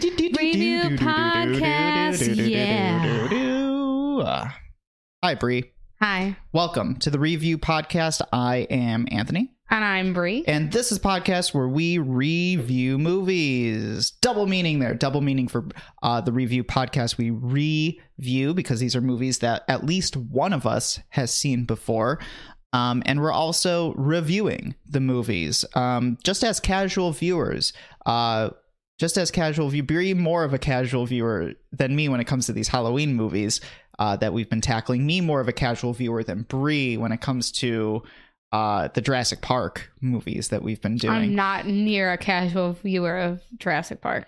Review podcast, yeah. Hi, Brie. Hi, Welcome to the Review Podcast. I am Anthony, and I'm Brie. and this is a podcast where we review movies. Double meaning there. Double meaning for uh, the Review Podcast. We review because these are movies that at least one of us has seen before. Um, and we're also reviewing the movies um, just as casual viewers. Uh, just as casual view, be more of a casual viewer than me when it comes to these Halloween movies uh, that we've been tackling. Me more of a casual viewer than Brie when it comes to uh, the Jurassic Park movies that we've been doing. I'm not near a casual viewer of Jurassic Park.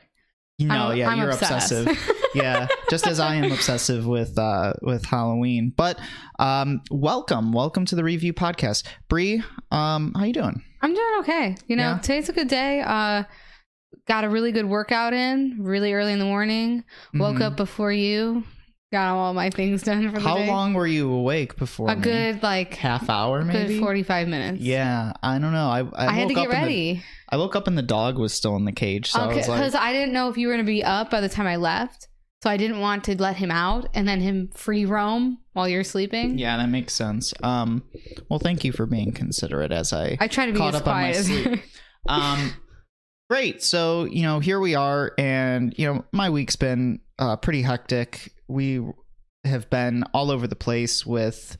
no, I'm- yeah, I'm you're obsessed. obsessive. yeah, just as I am obsessive with uh, with Halloween. But um, welcome, welcome to the review podcast, Brie. Um, how you doing? I'm doing okay. You know, Yeah. today's a good day. Uh, got a really good workout in really early in the morning. Woke Mhm. up before you. Got all my things done for the How day. long were you awake before? A me? good like half hour, maybe. good 45 minutes. Yeah, I don't know. I I, I, had to get and the- ready I woke up and the dog was still in the cage, so I because like, I didn't know if you were going to be up by the time I left. So I didn't want to let him out and then him free roam while you're sleeping. yeah, that makes sense. Um, well, thank you for being considerate as I I try to be Caught up on my sleep. um great. So you know here we are and you know my week's been uh pretty hectic. We have been all over the place with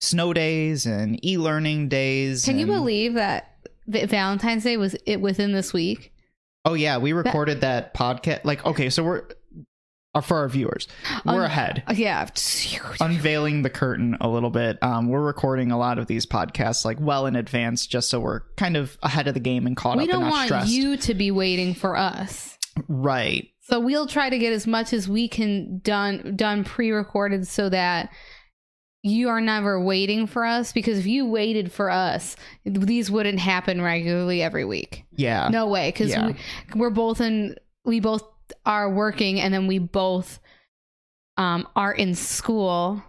snow days and e-learning days Can you believe that Valentine's Day was it within this week? oh yeah. We recorded that podcast like okay so we're for our viewers we're Un- ahead Uh, Yeah. unveiling the curtain a little bit um we're recording a lot of these podcasts like well in advance just so we're kind of ahead of the game and caught we up and don't want stressed you to be waiting for us. right So we'll try to get as much as we can done done pre-recorded so that you are never waiting for us because if you waited for us, these wouldn't happen regularly every week. yeah No way, because Yeah. we, we're both in. We both are working, and then we both um, are in school,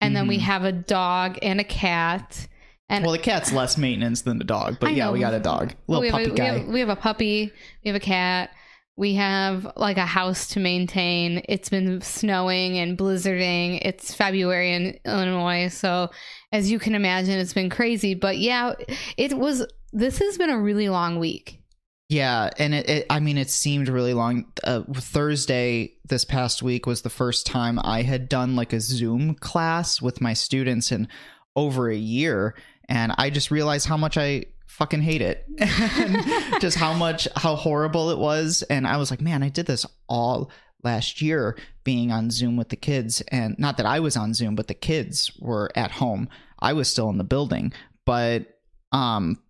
and then we Mhm. have a dog and a cat. And Well, the cat's less maintenance than the dog, but I yeah, know. we got a dog, we little have puppy a, we guy. have, we have a puppy. We have a cat. We have like a house to maintain. It's been snowing and blizzarding. It's February in Illinois, so as you can imagine, it's been crazy. But yeah, it was. This has been a really long week. Yeah, and it, it, I mean, it seemed really long. Uh, Thursday this past week was the first time I had done like a Zoom class with my students in over a year, and I just realized how much I fucking hate it, and just how much how horrible it was. And I was like, man, I did this all last year being on Zoom with the kids, and not that I was on Zoom, but the kids were at home. I was still in the building, but um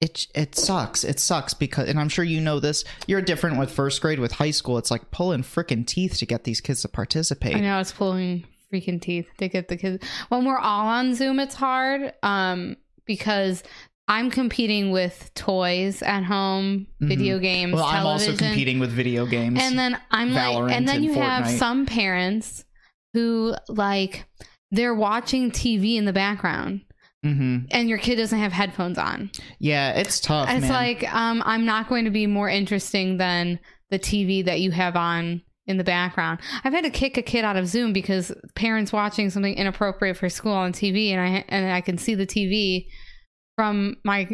it it sucks. It sucks because, and I'm sure you know this. You're different with first grade. With high school, it's like pulling freaking teeth to get these kids to participate. I know it's pulling freaking teeth to get the kids. When we're all on Zoom, it's hard um, because I'm competing with toys at home, video games, Mm-hmm. Well, I'm also competing with video games. and then I'm Valorant like, and then and you have Fortnite. some parents who like they're watching TV in the background, hmm and your kid doesn't have headphones on. yeah, it's tough. it's man. like um, I'm not going to be more interesting than the TV that you have on in the background. I've had to kick a kid out of Zoom because parents watching something inappropriate for school on TV, and I and I can see the TV from my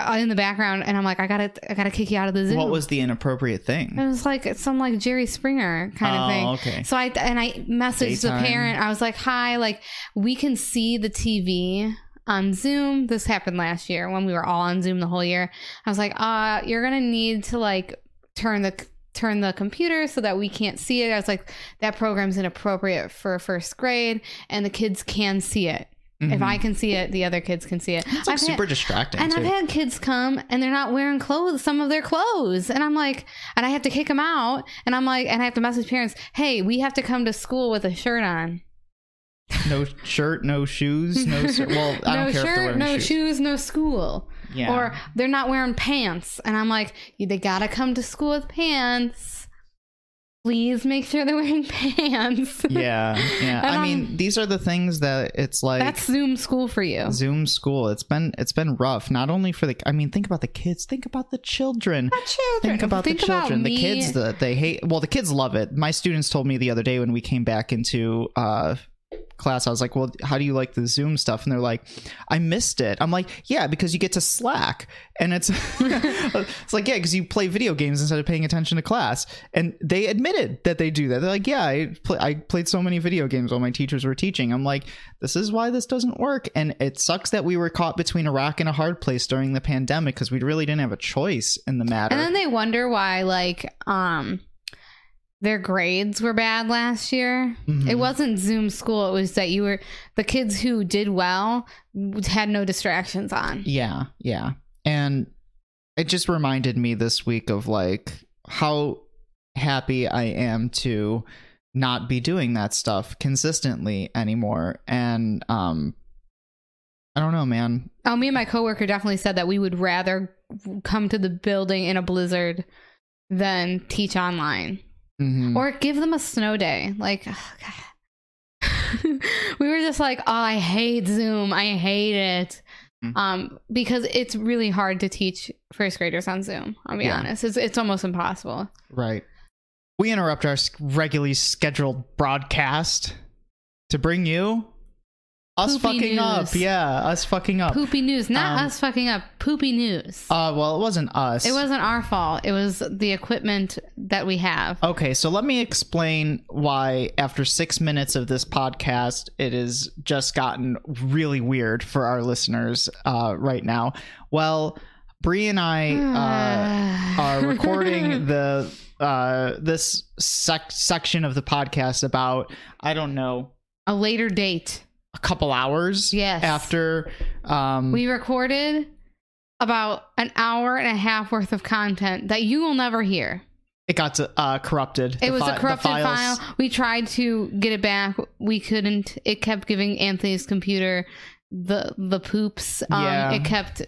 uh, in the background, and I'm like, I gotta I gotta kick you out of the Zoom. what was the inappropriate thing? it was like some like Jerry Springer kind of oh, thing. okay. So I and I messaged Daytime. the parent. I was like, "Hi, like we can see the TV on Zoom. This happened last year when we were all on Zoom the whole year. I was like, "Uh, you're gonna need to like turn the turn the computer so that we can't see it." I was like, "That program's inappropriate for first grade, and the kids can see it. If Mhm. I can see it, the other kids can see it." it's like I've super had- distracting and too. I've had kids come and they're not wearing clothes, some of their clothes. And I'm like, and I have to kick them out. And I'm like, and I have to message parents, hey, we have to come to school with a shirt on. No shirt, no shoes, no. Well, I no don't care if they're shirt, wearing no shoes. shoes, no school. Yeah. Or they're not wearing pants. And I'm like, they gotta come to school with pants. please make sure they're wearing pants. Yeah, yeah. I mean, these are the things that it's like That's Zoom school for you. Zoom school. It's been it's been rough. Not only for the I mean, think about the kids. Think about the children. children. Think about Think the about children. the kids that they hate. Well, the kids love it. My students told me the other day when we came back into uh class i was like well how do you like the zoom stuff? And they're like i missed it. I'm like yeah because you get to slack. And it's it's like yeah because you play video games instead of paying attention to class. And they admitted that they do that. They're like yeah i, play, I played so many video games while my teachers were teaching. I'm like this is why this doesn't work. And it sucks that we were caught between a rock and a hard place during the pandemic because we really didn't have a choice in the matter. And then they wonder why, like, um, their grades were bad last year. Mhm. It wasn't Zoom school. It was that you were the kids who did well had no distractions on. Yeah, yeah. And it just reminded me this week of like how happy I am to not be doing that stuff consistently anymore. And um I don't know, man. Oh, me and my coworker definitely said that we would rather come to the building in a blizzard than teach online Mhm. or give them a snow day. Like, oh, we were just like, oh, I hate Zoom. I hate it. Mhm. Um, because it's really hard to teach first graders on Zoom. I'll be Yeah. honest. It's it's almost impossible. right. We interrupt our regularly scheduled broadcast to bring you us Poopy fucking up. Yeah, us fucking up. Poopy news, not Um, us fucking up. Poopy news. Uh well, it wasn't us. it wasn't our fault. It was the equipment that we have. Okay, so let me explain why, after six minutes of this podcast, it has just gotten really weird for our listeners uh, right now. Well, Brie and I uh, are recording the uh, this sec- section of the podcast about I don't know a later date. A couple hours Yes. after um, We recorded about an hour and a half worth of content that you will never hear. it got uh, corrupted. It The was fi- a corrupted file. We tried to get it back. We couldn't. It kept giving Anthony's computer the the poops. Um, Yeah. It kept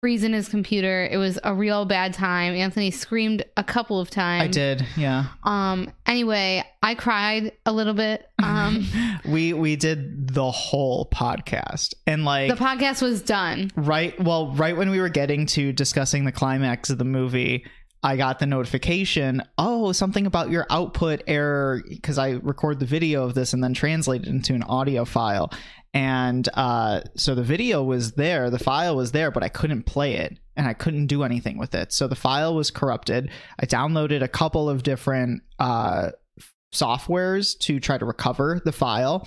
freezing his computer. It was a real bad time. Anthony screamed a couple of times. I did, yeah. Um. Anyway, I cried a little bit. Um. we we did the whole podcast and like the podcast was done. right well right when we were getting to discussing the climax of the movie i got the notification oh something about your output error because i record the video of this and then translate it into an audio file. And uh, so the video was there the file was there but i couldn't play it and i couldn't do anything with it. So the file was corrupted. I downloaded a couple of different uh, softwares to try to recover the file.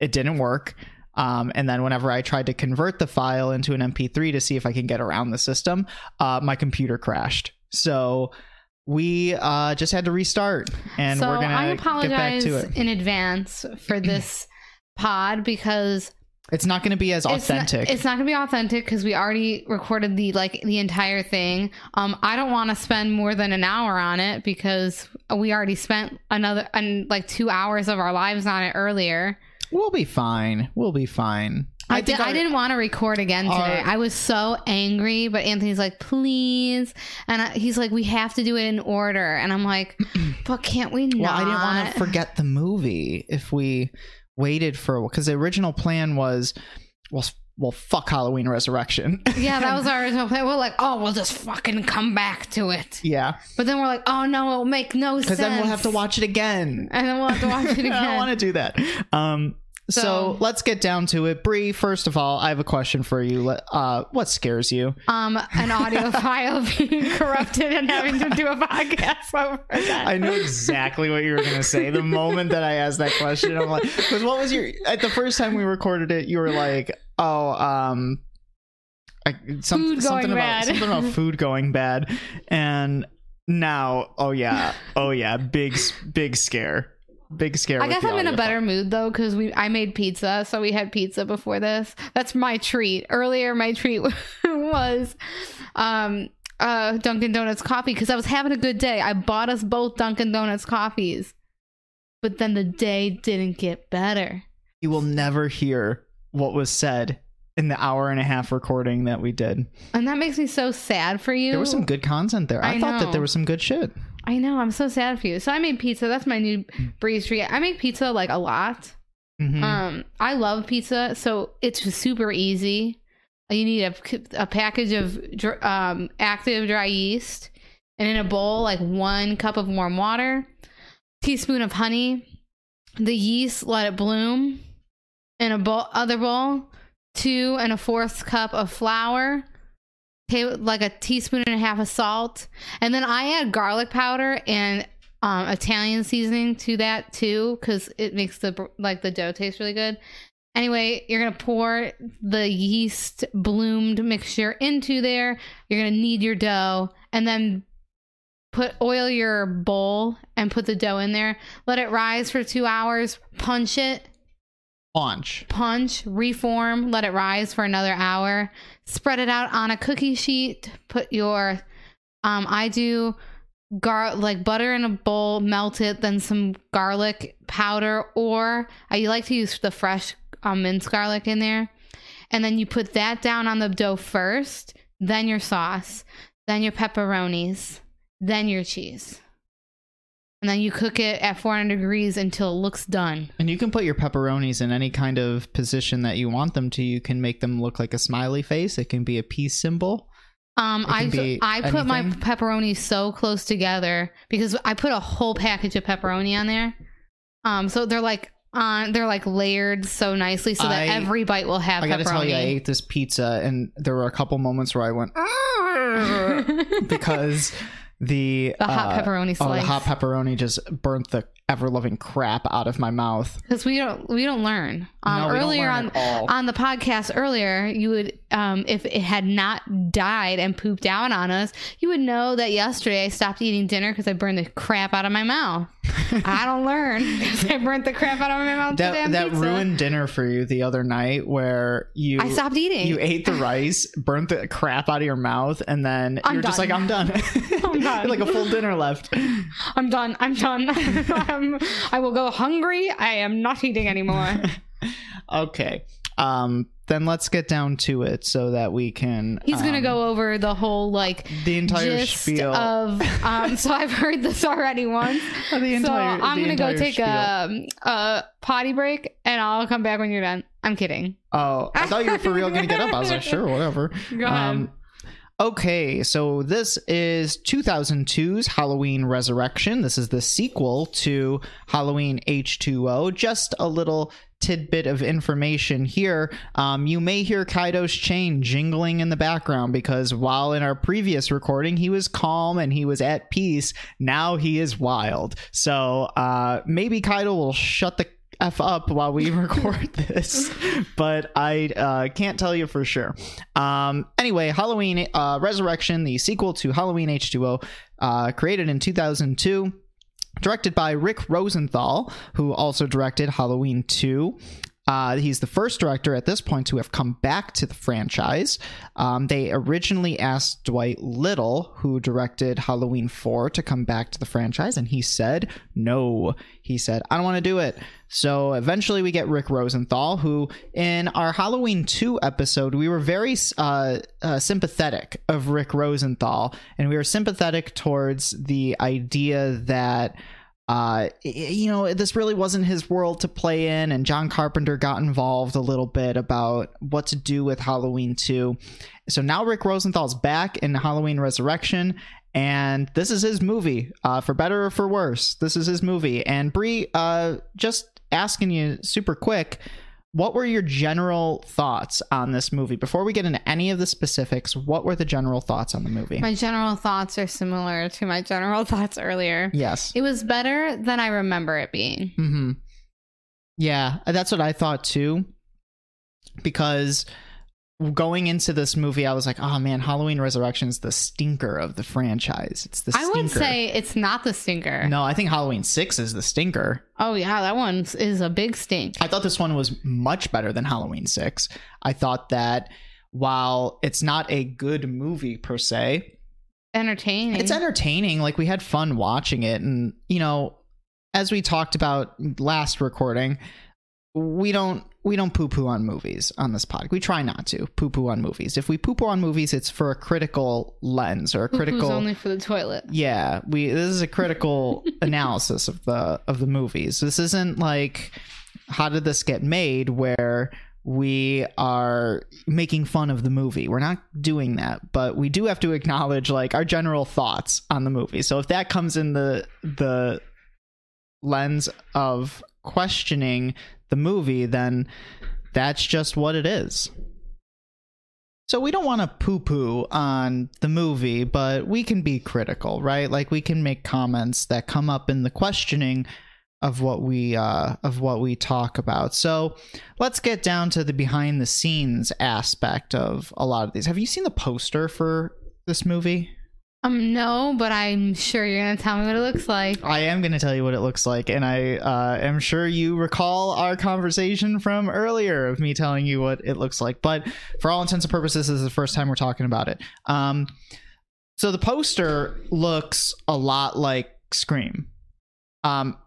It didn't work. Um, and then whenever I tried to convert the file into an MP3 to see if I can get around the system, uh, my computer crashed. So we uh, just had to restart, and so we're gonna get back apologize to it. in advance for this pod because It's not going to be as authentic. It's not, not gonna be authentic because we already recorded the like the entire thing. Um, I don't want to spend more than an hour on it because we already spent another and like two hours of our lives on it earlier. we'll be fine. We'll be fine. I, did, I our- didn't want to record again today. our- I was so angry, but Anthony's like, please, and I, he's like, we have to do it in order, and I'm like, but can't we not? Well, I didn't want to forget the movie if we waited for because the original plan was well, well, fuck Halloween Resurrection. Yeah, that was our original plan. We're like, oh, we'll just fucking come back to it. yeah, But then we're like, oh no, it'll make no sense. because then we'll have to watch it again. and then we'll have to watch it again. I don't want to do that. Um, so, So- let's get down to it. Brie, first of all, I have a question for you. Uh, what scares you? um, an audio file being corrupted and having to do a podcast over that. I knew exactly what you were going to say the moment that I asked that question. I'm like, because what was your at the first time we recorded it? You were like, oh, um, I, some, something about bad. something about food going bad, and now, oh yeah, oh yeah, big big scare, big scare. I guess I'm in a better mood though because we I made pizza, so we had pizza before this. That's my treat. Earlier, my treat was um uh Dunkin' Donuts coffee because I was having a good day. I bought us both Dunkin' Donuts coffees, but then the day didn't get better. you will never hear what was said in the hour and a half recording that we did. And that makes me so sad for you. There was some good content there. I, I thought that there was some good shit. I know. I'm so sad for you. So I made pizza. That's my new Brie's treat. I make pizza like a lot. Mhm. Um, I love pizza, so it's super easy. You need a, a package of um, active dry yeast, and in a bowl, like one cup of warm water, teaspoon of honey, the yeast, let it bloom. In a bowl, other bowl, two and a fourth cup of flour, like a teaspoon and a half of salt, and then I add garlic powder and um, Italian seasoning to that too, because it makes the like the dough taste really good. Anyway, you're gonna pour the yeast bloomed mixture into there. You're gonna knead your dough, and then put oil your bowl and put the dough in there. Let it rise for two hours. Punch it Launch. punch, reform, let it rise for another hour, spread it out on a cookie sheet, put your um I do gar like butter in a bowl, melt it, then some garlic powder or I like to use the fresh um, minced garlic in there. And then you put that down on the dough first, then your sauce, then your pepperonis, then your cheese. And then you cook it at 400 degrees until it looks done. And you can put your pepperonis in any kind of position that you want them to. You can make them look like a smiley face. It can be a peace symbol. Um, I I put my anything. pepperoni so close together because I put a whole package of pepperoni on there. Um, so they're like on they're like layered so nicely so that I- every bite will have I got to pepperoni. tell you, I ate this pizza, and there were a couple moments where I went because the the hot uh, pepperoni Oh, the hot pepperoni just burnt the ever loving crap out of my mouth. because we don't we don't learn. Um, No, we don't earlier learn on on the podcast earlier, you would um if it had not died and pooped out on us, you would know that yesterday I stopped eating dinner because I burned the crap out of my mouth. I don't learn because I burnt the crap out of my mouth. that that pizza. ruined dinner for you the other night, where you I stopped eating. you ate the rice, burnt the crap out of your mouth, and then I'm you're just like, I'm done. I'm done. like a full dinner left. I'm done. I'm done. I'm, I will go hungry. I am not eating anymore. okay. Um, then let's get down to it so that we can. He's gonna um, go over the whole like the entire spiel of. Um, so I've heard this already once. The entire- so I'm gonna go take spiel. a, a potty break, and I'll come back when you're done. I'm kidding. Oh, I thought you were for real going to get up. I was like, sure, whatever. Um, Go ahead. Okay, so this is 2002's Halloween Resurrection. This is the sequel to Halloween H2O. Just a little tidbit of information here. Um, you may hear Kaido's chain jingling in the background because while in our previous recording he was calm and he was at peace, now he is wild. So uh, maybe Kaido will shut the f up while we record this but i uh, can't tell you for sure um, anyway halloween uh, resurrection the sequel to halloween h2o uh, created in 2002 directed by rick rosenthal who also directed halloween 2 uh, he's the first director at this point to have come back to the franchise. Um, they originally asked Dwight Little, who directed Halloween 4, to come back to the franchise, and he said no. He said, I don't want to do it. So eventually we get Rick Rosenthal, who in our Halloween 2 episode, we were very uh, uh, sympathetic of Rick Rosenthal, and we were sympathetic towards the idea that uh, you know, this really wasn't his world to play in, and John Carpenter got involved a little bit about what to do with Halloween 2. So now Rick Rosenthal's back in Halloween Resurrection, and this is his movie, uh, for better or for worse. This is his movie. And Brie, uh, just asking you super quick, what were your general thoughts on this movie? Before we get into any of the specifics, what were the general thoughts on the movie? My general thoughts are similar to my general thoughts earlier. yes. It was better than I remember it being. hmm Yeah, that's what I thought too. Because going into this movie, I was like, "Oh man, Halloween Resurrection is the stinker of the franchise. It's the stinker. I stinker." would say it's not the stinker. no. I think Halloween Six is the stinker. Oh yeah, that one is a big stink. I thought this one was much better than Halloween Six. I thought that while it's not a good movie per se, Entertaining. it's entertaining. Like we had fun watching it, and you know, as we talked about last recording, we don't we don't poo poo on movies on this pod. We try not to poo poo on movies. If we poo poo on movies, it's for a critical lens or a Poo-poo's critical. only for the toilet. yeah, we this is a critical analysis of the of the movies. This isn't like how did this get made where we are making fun of the movie. We're not doing that, but we do have to acknowledge like our general thoughts on the movie. So if that comes in the the lens of questioning the movie, then that's just what it is. So we don't want to poo poo on the movie, but we can be critical, right? Like we can make comments that come up in the questioning of what we uh of what we talk about. So let's get down to the behind the scenes aspect of a lot of these. Have you seen the poster for this movie? Um, no, but I'm sure you're gonna tell me what it looks like. I am to tell you what it looks like, and I uh, am sure you recall our conversation from earlier of me telling you what it looks like. But for all intents and purposes, this is the first time we're talking about it. Um, so the poster looks a lot like Scream. Um,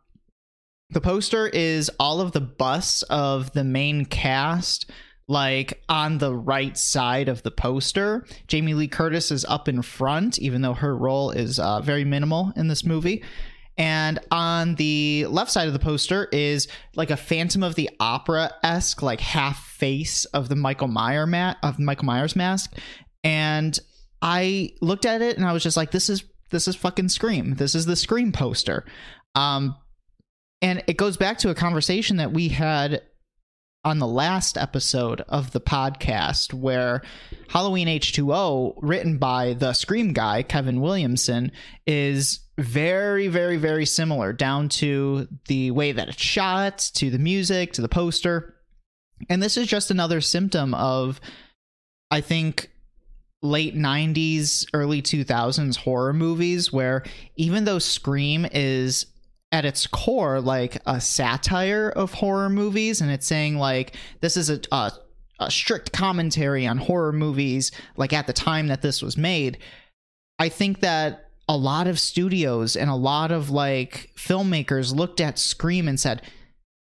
the poster is all of the busts of the main cast like on the right side of the poster. Jamie Lee Curtis is up in front, even though her role is uh, very minimal in this movie. And on the left side of the poster is like a Phantom of the Opera esque, like half face of the Michael Myers mat of Michael Myers mask. And I looked at it and I was just like, this is this is fucking Scream. This is the Scream poster. Um, and it goes back to a conversation that we had on the last episode of the podcast where Halloween H2O, written by the Scream guy, Kevin Williamson, is very, very, very similar down to the way that it's shot, to the music, to the poster. And this is just another symptom of, I think, late 90s, early 2000s horror movies where even though Scream is at its core like a satire of horror movies and it's saying like this is a, a, a strict commentary on horror movies like at the time that this was made. I think that a lot of studios and a lot of like filmmakers looked at scream and said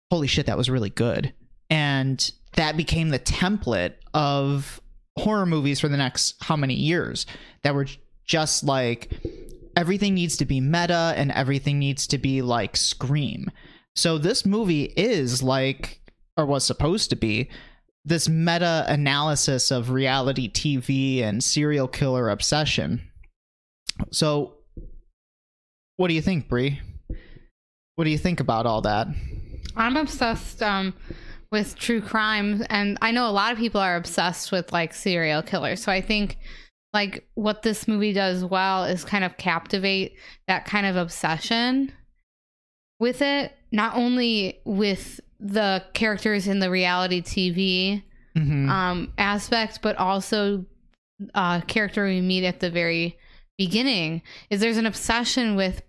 holy shit that was really good. And that became the template of horror movies for the next how many years that were just like everything needs to be meta and everything needs to be like Scream. So this movie is like, or was supposed to be, this meta analysis of reality TV and serial killer obsession. So, what do you think, Brie? What do you think about all that? I'm obsessed um with true crime and I know a lot of people are obsessed with like serial killers. So I think like what this movie does well is kind of captivate that kind of obsession with it, not only with the characters in the reality TV Mhm. um aspect, but also uh character we meet at the very beginning is there's an obsession with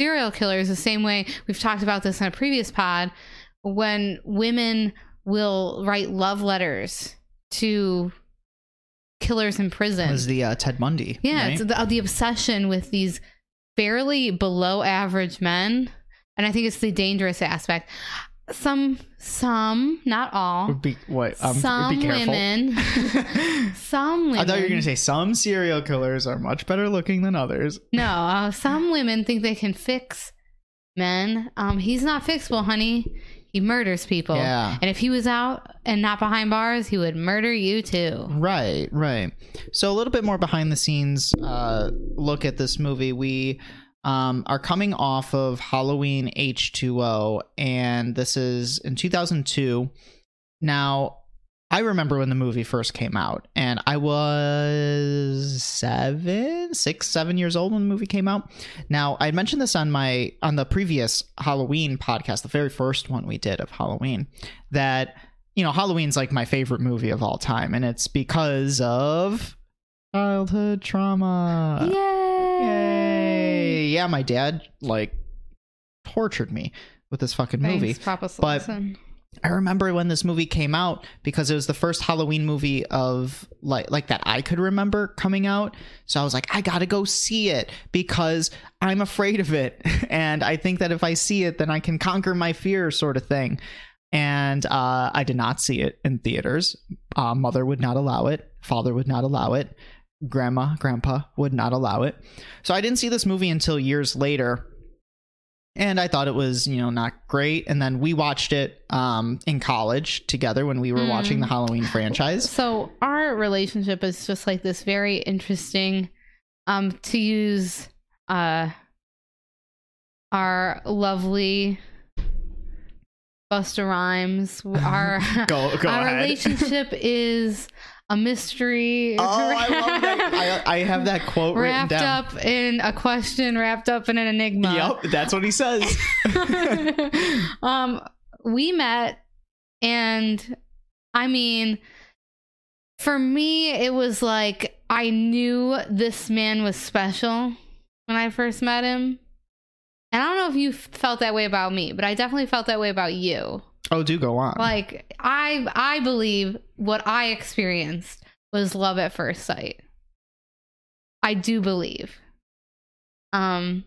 serial killers the same way we've talked about this in a previous pod when women will write love letters to killers in prison was the uh, Ted Bundy? yeah right? it's the, the obsession with these fairly below average men and i think it's the dangerous aspect some some not all be what? Um, some be careful. women some women I thought you were going to say some serial killers are much better looking than others. No, uh, some women think they can fix men. Um, he's not fixable, honey. He murders people. Yeah. And if he was out and not behind bars, he would murder you too. Right, right. So a little bit more behind the scenes uh, look at this movie. We um, are coming off of Halloween H2O, and this is in 2002. Now, I remember when the movie first came out, and I was seven, six, seven years old when the movie came out. Now, I mentioned this on my on the previous Halloween podcast, the very first one we did of Halloween, that you know Halloween's like my favorite movie of all time, and it's because of childhood trauma. Yay! Yay! Yeah, my dad like tortured me with this fucking movie. Thanks, Papa but-. I remember when this movie came out because it was the first Halloween movie of like like that I could remember coming out. So I was like, I gotta go see it because I'm afraid of it, and I think that if I see it, then I can conquer my fear, sort of thing. and uh, I did not see it in theaters. Uh, mother would not allow it. Father would not allow it. Grandma, grandpa would not allow it. So I didn't see this movie until years later. And I thought it was, you know, not great. And then we watched it um, in college together when we were Mm. watching the Halloween franchise. So our relationship is just like this very interesting um to use uh our lovely Busta Rhymes our Go, go our ahead. relationship is a mystery Oh, I love that. I, I have that quote written wrapped down. up in a question wrapped up in an enigma Yep, that's what he says. um we met and i mean for me it was like i knew this man was special when i first met him and i don't know if you felt that way about me but i definitely felt that way about you oh, do go on. like i i believe what i experienced was love at first sight i do believe um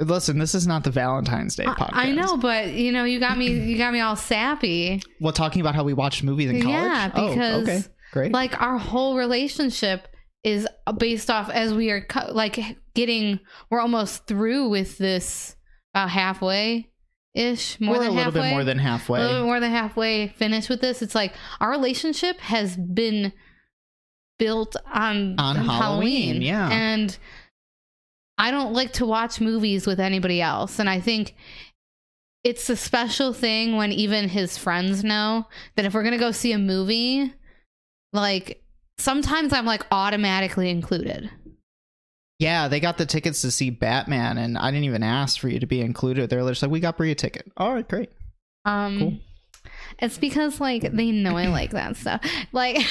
Listen, this is not the Valentine's Day podcast. I, I know, but you know, you got me, you got me all sappy. Well, talking about how we watched movies in college. Yeah, Oh, because okay, great. like our whole relationship is based off as we are co- like getting, we're almost through with this about halfway ish, more We're than a little halfway, bit more than halfway. a little bit more than halfway finished with this. It's like our relationship has been built on On Halloween, yeah. and I don't like to watch movies with anybody else. And I think it's a special thing when even his friends know that if we're going to go see a movie, like sometimes I'm like automatically included. Yeah, they got the tickets to see Batman, and I didn't even ask for you to be included. They're just like, we got Brie a ticket. All right, great. Um, Cool. It's because like they know I like that stuff. Like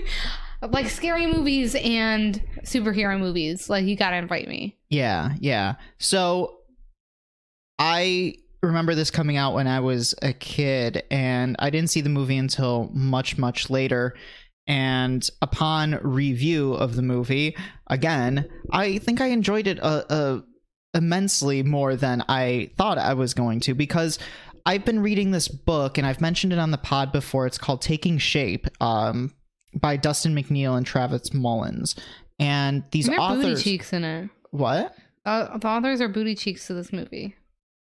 like scary movies and superhero movies. Like you got to invite me. Yeah, yeah. So I remember this coming out when I was a kid, and I didn't see the movie until much, much later. And upon review of the movie, again, I think I enjoyed it uh, uh, immensely more than I thought I was going to because I've been reading this book, and I've mentioned it on the pod before. It's called Taking Shape um, by Dustin McNeill and Travis Mullins. And these And they're booty authors. cheeks in it. What? Uh, the authors are booty cheeks to this movie.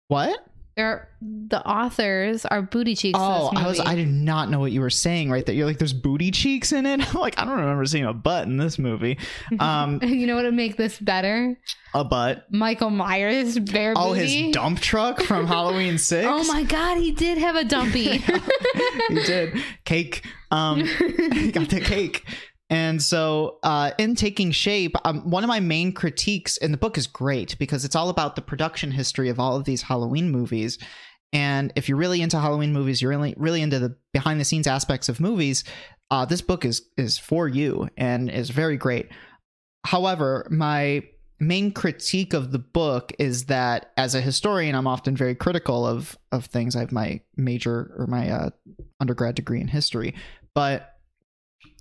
What? They're the authors are booty cheeks. Oh, I was I did not know what you were saying right there. You're like, there's booty cheeks in it. I'm like, I don't remember seeing a butt in this movie. Um, you know what would make this better? a butt. Michael Myers bare Oh, booty. his dump truck from Halloween Six. Oh my god, he did have a dumpy. he did cake. Um, he got the cake. And so, uh, in taking shape, um, one of my main critiques in the book is great because it's all about the production history of all of these Halloween movies. And if you're really into Halloween movies, you're really really into the behind the scenes aspects of movies. Uh, this book is is for you and is very great. However, my main critique of the book is that as a historian, I'm often very critical of of things. I have my major or my uh, undergrad degree in history, but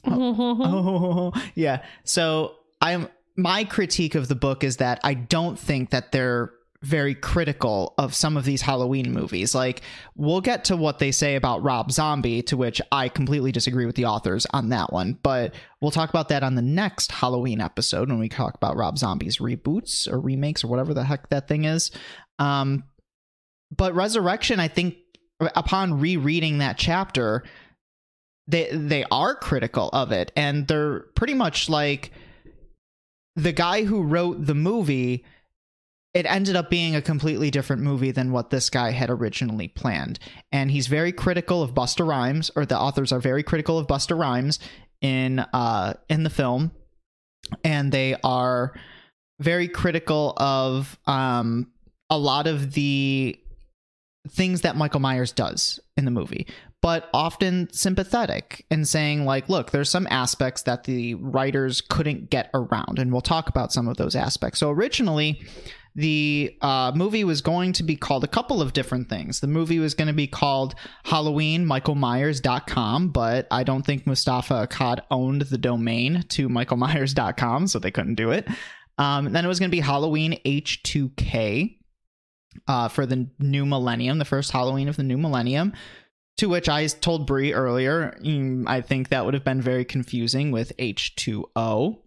oh yeah. So i'm my critique of the book is that i don't think that they're very critical of some of these halloween movies. Like we'll get to what they say about rob zombie to which i completely disagree with the authors on that one but we'll talk about that on the next halloween episode when we talk about rob zombie's reboots or remakes or whatever the heck that thing is. Um but resurrection i think upon rereading that chapter they they are critical of it. And they're pretty much like the guy who wrote the movie it ended up being a completely different movie than what this guy had originally planned. And he's very critical of Busta Rhymes or the authors are very critical of Busta Rhymes in uh in the film. And they are very critical of um a lot of the things that Michael Myers does in the movie but often sympathetic and saying like look there's some aspects that the writers couldn't get around and we'll talk about some of those aspects. So originally the uh, movie was going to be called a couple of different things. The movie was going to be called Halloween halloweenmichaelmyers.com but i don't think moustapha akkad owned the domain to michaelmyers.com so they couldn't do it. Um, then it was going to be halloween h2k uh, for the new millennium the first halloween of the new millennium To which I told Brie earlier, mm, I think that would have been very confusing with H2O.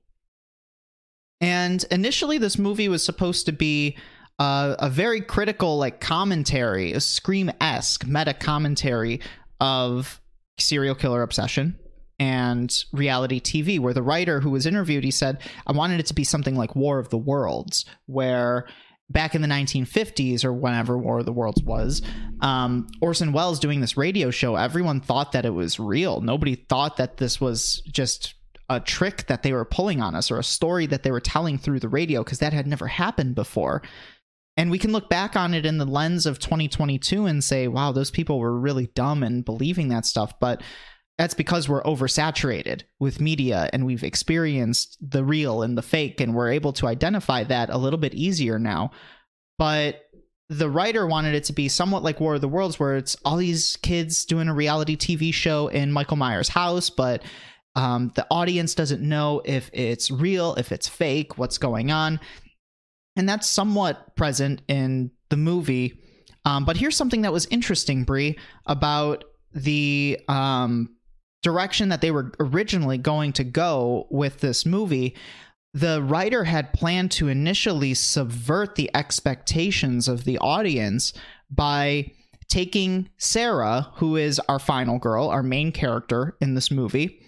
And initially, this movie was supposed to be uh, a very critical, like commentary, a scream esque meta commentary of serial killer obsession and reality TV. Where the writer who was interviewed, he said, "I wanted it to be something like War of the Worlds, where." Back in the 1950s or whenever War of the Worlds was, um, Orson Welles doing this radio show, everyone thought that it was real. Nobody thought that this was just a trick that they were pulling on us or a story that they were telling through the radio because that had never happened before. And we can look back on it in the lens of 2022 and say, wow, those people were really dumb and believing that stuff. But that's because we're oversaturated with media and we've experienced the real and the fake, and we're able to identify that a little bit easier now. But the writer wanted it to be somewhat like War of the Worlds, where it's all these kids doing a reality TV show in Michael Myers' house, but um, the audience doesn't know if it's real, if it's fake, what's going on. And that's somewhat present in the movie. Um, but here's something that was interesting, Brie, about the um, direction that they were originally going to go with this movie. The writer had planned to initially subvert the expectations of the audience by taking Sarah, who is our final girl, our main character in this movie,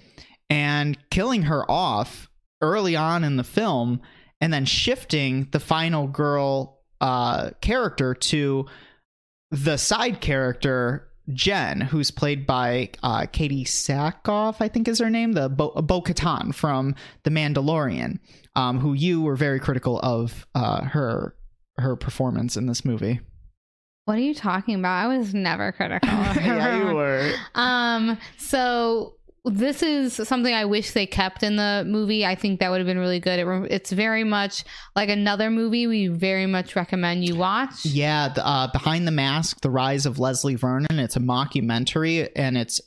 and killing her off early on in the film, and then shifting the final girl uh, character to the side character Jen, who's played by uh, Katee Sackhoff, I think is her name, the Bo, Bo Katan from The Mandalorian, um, who you were very critical of uh, her her performance in this movie. What are you talking about? I was never critical. yeah, you were. Um, so this is something I wish they kept in the movie. I think that would have been really good. It, re- it's very much like another movie we very much recommend you watch. Yeah, the, uh, Behind the Mask: The Rise of Leslie Vernon. It's a mockumentary, and it's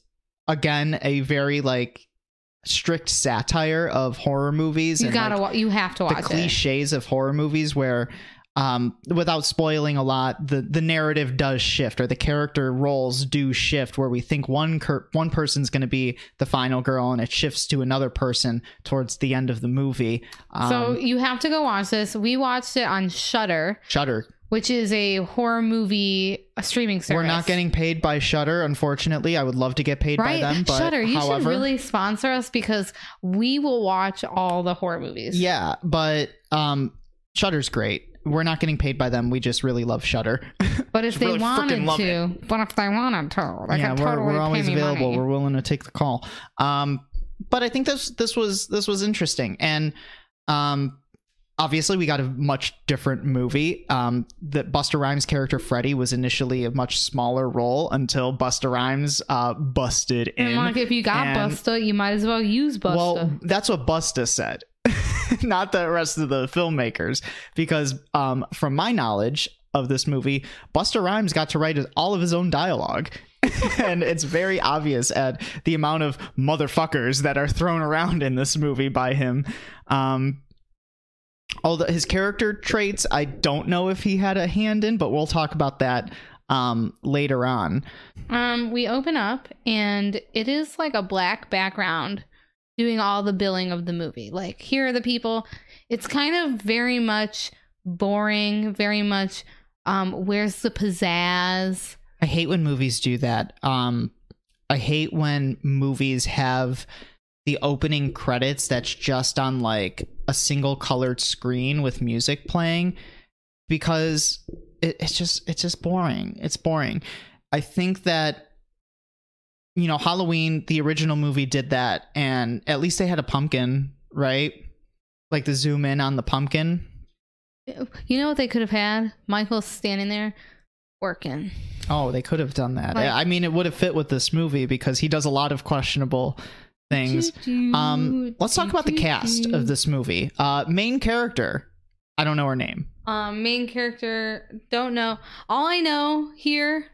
again a very like strict satire of horror movies. You and, gotta, like, wa- you have to the watch it. cliches of horror movies where um without spoiling a lot the the narrative does shift or the character roles do shift where we think one cur- one person's going to be the final girl and it shifts to another person towards the end of the movie um, So you have to go watch this. We watched it on Shudder, Shudder which is a horror movie a streaming service. we're not getting paid by Shudder unfortunately I would love to get paid right. by them but Shudder, you however should really sponsor us because we will watch all the horror movies. yeah but um Shudder's great we're not getting paid by them we just really love Shudder But if they really wanted freaking love to, but if they wanted to, they yeah, could we're, totally we're always available. money. We're willing to take the call. Um, but I think this this was this was interesting, and um, obviously we got a much different movie. Um, that Busta Rhymes' character Freddy was initially a much smaller role until Busta Rhymes uh, busted in. Like, if you got and- Busta, you might as well use Busta. Well, that's what Busta said, not the rest of the filmmakers. Because um, from my knowledge of this movie, Busta Rhymes got to write all of his own dialogue. and it's very obvious at the amount of motherfuckers that are thrown around in this movie by him. Um, although his character traits, I don't know if he had a hand in, but we'll talk about that um, later on. um, we open up and it is like a black background doing all the billing of the movie. Like, here are the people. It's kind of very much boring, very much um, where's the pizzazz? I hate when movies do that. Um, I hate when movies have the opening credits that's just on like a single colored screen with music playing because it, it's just it's just boring. It's boring. I think that you know Halloween, the original movie did that, and at least they had a pumpkin, right? Like the zoom in on the pumpkin. You know what they could have had? Michael standing there working. Oh, they could have done that. Like- I mean, it would have fit with this movie because he does a lot of questionable things. Um, let's talk about the cast of this movie. Uh, main character, I don't know her name. Um, main character, don't know. All I know here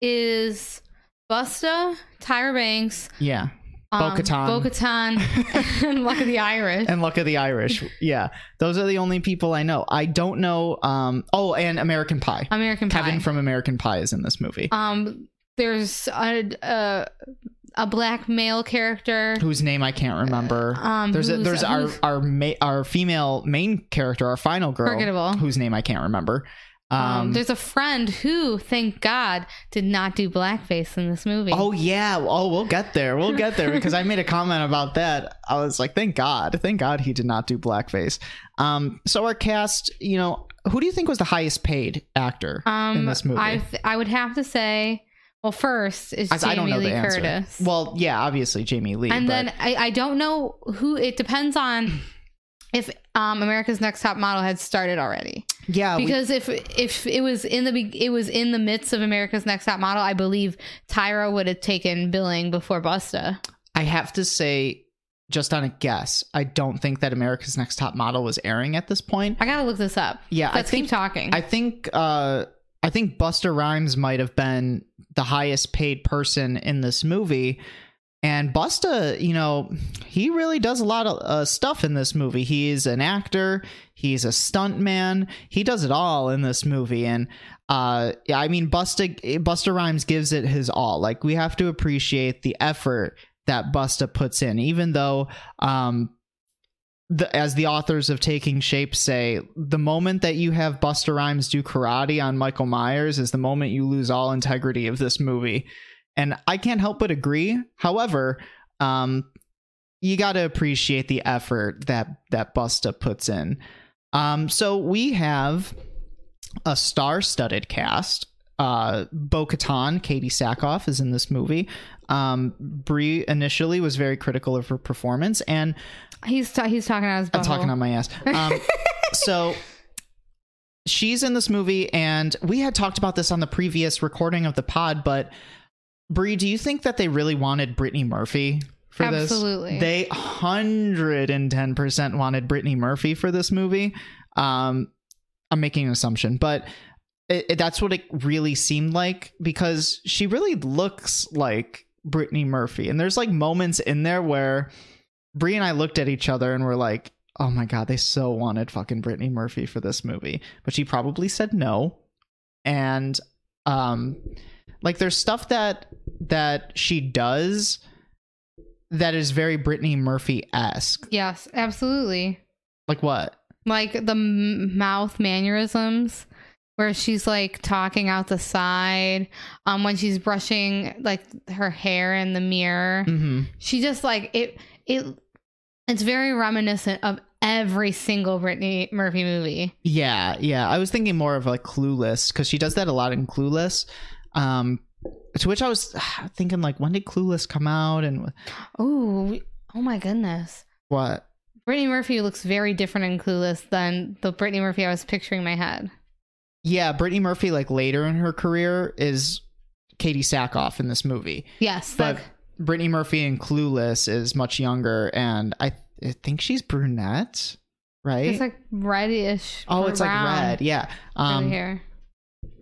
is Busta, Tyra Banks, Yeah, um, Bo-Katan. Bo-Katan, and Luck of the Irish. and Luck of the Irish. Yeah, those are the only people I know. I don't know. Um, oh, and American Pie. American Pie. Kevin from American Pie is in this movie. um, there's a, a a black male character. whose name I can't remember. Um, there's a, there's our our ma- our female main character, our final girl, Forgettable. whose name I can't remember. Um, there's a friend who, thank God, did not do blackface in this movie. oh yeah, oh we'll get there, we'll get there because I made a comment about that. I was like, thank God, thank God he did not do blackface. Um, so our cast, you know, who do you think was the highest paid actor um, in this movie? I th- I would have to say, well, first is I- Jamie I don't know Lee the answer. Curtis. Well, yeah, obviously Jamie Lee, and but then I, I don't know who. It depends on if um, America's Next Top Model had started already. yeah, we- because if if it was in the be- it was in the midst of America's Next Top Model, I believe Tyra would have taken billing before Busta. I have to say, just on a guess, I don't think that America's Next Top Model was airing at this point. I gotta look this up. Yeah, let's think keep talking. I think uh I think Busta Rhymes might have been the highest paid person in this movie. And Busta, you know, he really does a lot of uh, stuff in this movie. He's an actor, he's a stuntman, he does it all in this movie. And uh, I mean, Busta Busta Rhymes gives it his all. Like we have to appreciate the effort that Busta puts in, even though um, the, as the authors of Taking Shape say, the moment that you have Busta Rhymes do karate on Michael Myers is the moment you lose all integrity of this movie. And I can't help but agree. However, um, you got to appreciate the effort that that Busta puts in. Um, so we have a star-studded cast. Uh, Bo Katan, Katee Sackhoff is in this movie. Um, Brie initially was very critical of her performance, and he's ta- he's talking out his I'm talking on my ass. Um, so she's in this movie, and we had talked about this on the previous recording of the pod. But Brie, do you think that they really wanted Brittany Murphy for Absolutely. this? Absolutely. They hundred and ten percent wanted Brittany Murphy for this movie. Um, I'm making an assumption, but. It, it- that's what it really seemed like because she really looks like Brittany Murphy, and there's like moments in there where Brie and I looked at each other and were like, "Oh my god, they so wanted fucking Brittany Murphy for this movie," but she probably said no. And um, like there's stuff that that she does that is very Brittany Murphy esque. Yes, absolutely. Like what? Like the m- mouth mannerisms where she's like talking out the side um when she's brushing like her hair in the mirror. Mm-hmm. She just like it it it's very reminiscent of every single Brittany Murphy movie. Yeah, yeah. I was thinking more of like Clueless because she does that a lot in Clueless. Um, to which I was thinking like, when did Clueless come out and Oh, oh my goodness. what? Brittany Murphy looks very different in Clueless than the Brittany Murphy I was picturing in my head. Yeah, Brittany Murphy, like later in her career, is Katee Sackhoff in this movie. Yes, But like Brittany Murphy in Clueless is much younger, and I, I think she's brunette, right? it's like reddish. oh, it's brown like red, yeah. Um, here.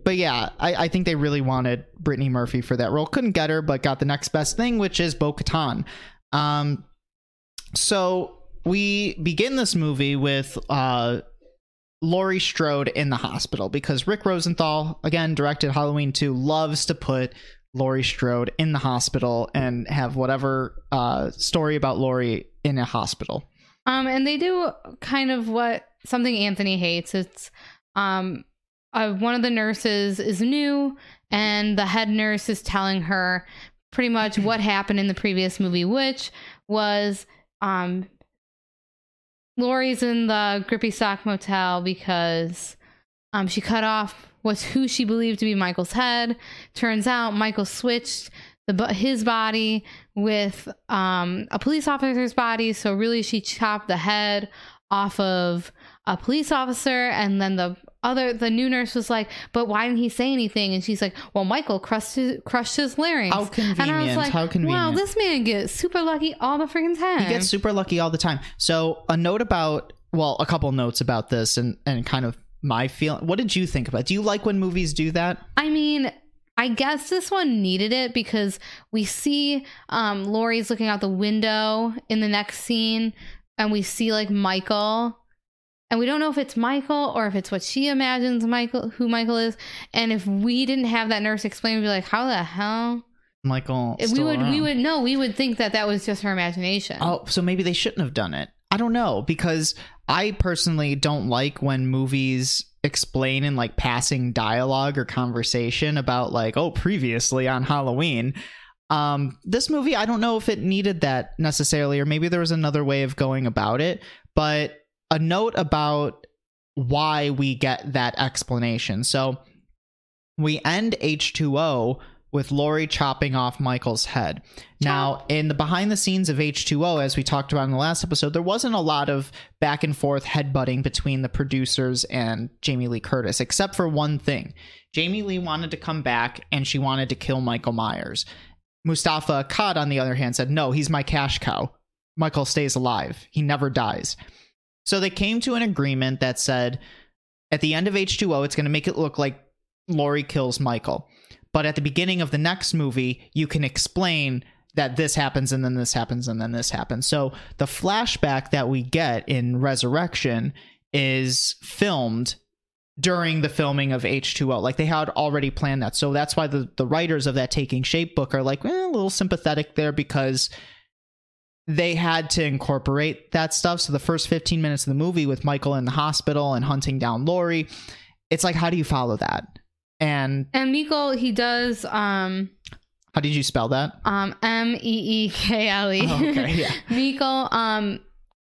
But yeah, I, I think they really wanted Brittany Murphy for that role. Couldn't get her, but got the next best thing, which is Bo Katan. Um, so we begin this movie with uh, Laurie Strode in the hospital because Rick Rosenthal, again, directed Halloween 2, loves to put Laurie Strode in the hospital and have whatever uh, story about Laurie in a hospital. Um, and they do kind of what something Anthony hates. It's um, uh, one of the nurses is new, and the head nurse is telling her pretty much what happened in the previous movie, which was um, Laurie's in the Grippy Sock Motel because um, she cut off what's who she believed to be Michael's head. Turns out Michael switched the his body with um, a police officer's body. So really, she chopped the head off of a police officer, and then the other the new nurse was like, "But why didn't he say anything?" And she's like, "Well, Michael crushed his, crushed his larynx." How convenient, how Wow, this man gets super lucky all the freaking time. He gets super lucky all the time. So a note about well, a couple notes about this and and kind of my feeling. What did you think about? Do you like when movies do that? I mean, I guess this one needed it because we see um Laurie's looking out the window in the next scene and we see like Michael and we don't know if it's Michael or if it's what she imagines Michael who Michael is. And if we didn't have that nurse explain, we'd be like, how the hell? Michael. If we would we would know we would think that that was just her imagination. Oh, so maybe they shouldn't have done it. I don't know because I personally don't like when movies explain in like passing dialogue or conversation about like oh previously on Halloween. Um this movie I don't know if it needed that necessarily or maybe there was another way of going about it, but a note about why we get that explanation. So we end H2O with Laurie chopping off Michael's head. Now, in the behind the scenes of H2O, as we talked about in the last episode, there wasn't a lot of back and forth headbutting between the producers and Jamie Lee Curtis, except for one thing. Jamie Lee wanted to come back and she wanted to kill Michael Myers. Moustapha Akkad, on the other hand, said, No, he's my cash cow. Michael stays alive. He never dies. So they came to an agreement that said at the end of H2O, it's going to make it look like Laurie kills Michael. But at the beginning of the next movie, you can explain that this happens and then this happens and then this happens. So the flashback that we get in Resurrection is filmed during the filming of H2O. Like they had already planned that. So that's why the, the writers of that Taking Shape book are like eh, a little sympathetic there because they had to incorporate that stuff. So the first 15 minutes of the movie with Michael in the hospital and hunting down Laurie, it's like, how do you follow that? And and Miko, he does um how did you spell that? um M E E K L E. Oh, okay, yeah. Miko, um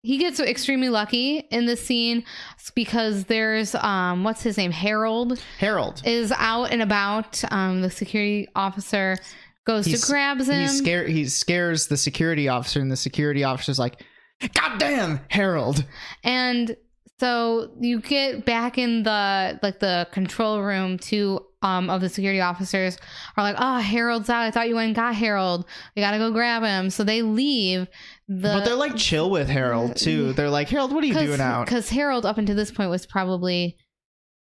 he gets extremely lucky in this scene because there's um what's his name Harold Harold. is out and about um the security officer goes He's- to grabs him He scare he scares the security officer, and the security officer's like, "God damn, Harold!" and so you get back in the like the control room two um of the security officers are like oh harold's out i thought you went and got harold we gotta go grab him so they leave the but they're like chill with Harold too. They're like, "Harold, what are you doing out?" because harold up until this point was probably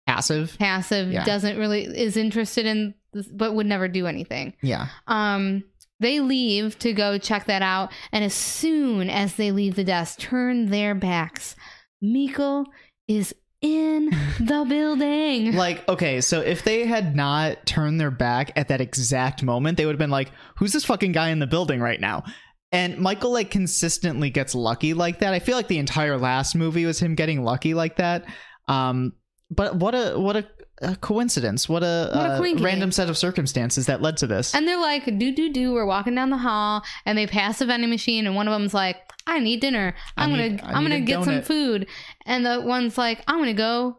Passive. passive Yeah. doesn't really is interested in but would never do anything Yeah. um they leave to go check that out and as soon as they leave the desk turn their backs miko is in the building Like, okay, so if they had not turned their back at that exact moment, they would have been like, "Who's this fucking guy in the building right now?" And Michael like consistently gets lucky like that. I feel like the entire last movie was him getting lucky like that. Um, but what a what a, a coincidence! What a, What a uh, random set of circumstances that led to this. and they're like do do do we're walking down the hall and they pass a vending machine and one of them's like i need dinner i'm gonna I i'm gonna a get some food and the one's like i'm gonna go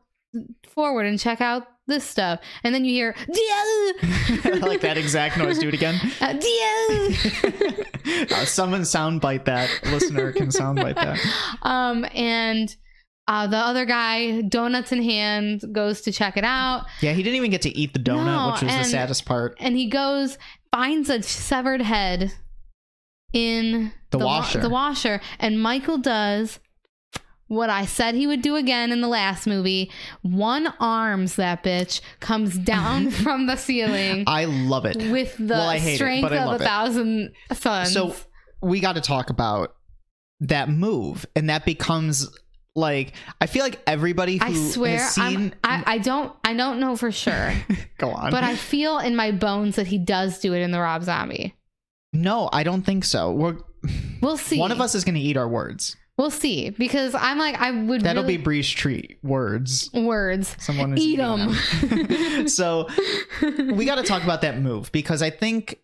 forward and check out this stuff and then you hear like that exact noise. Do it again. uh, Dio! uh, someone soundbite that. Listener can soundbite that. um and uh, the other guy, donuts in hand, goes to check it out, Yeah, he didn't even get to eat the donut, No, which was the saddest part. and he goes finds a severed head in The wa- washer. the washer, and Michael does what I said he would do again in the last movie. One arms that bitch comes down from the ceiling I love it. with the Well, hate it, strength of a it. thousand suns. So we got to talk about that move, and that becomes like I feel like everybody I swear, seen I, I don't, I don't know for sure, go on, but I feel in my bones that he does do it in the Rob Zombie. no, I don't think so. We're We'll see. one of us is going to eat our words. We'll see because I'm like I would. That'll really, be Brie's treat words. words. Someone is Eat them. so we got to talk about that move because I think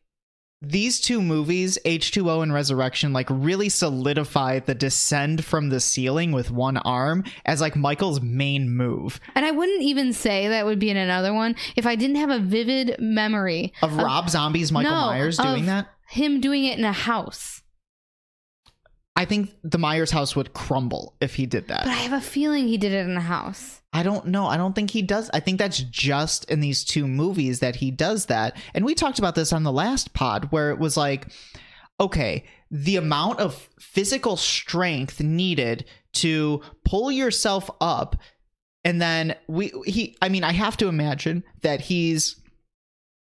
these two movies, H2O and Resurrection, like really solidify the descend from the ceiling with one arm as like Michael's main move And I wouldn't even say that would be in another one if I didn't have a vivid memory of Rob Zombie's Michael no, Myers doing of- that. him doing it in a house. I think the Myers house would crumble if he did that. But I have a feeling he did it in the house. I don't know. I don't think he does. I think that's just in these two movies that he does that. And we talked about this on the last pod where it was like, okay, the amount of physical strength needed to pull yourself up and then we he I mean, I have to imagine that he's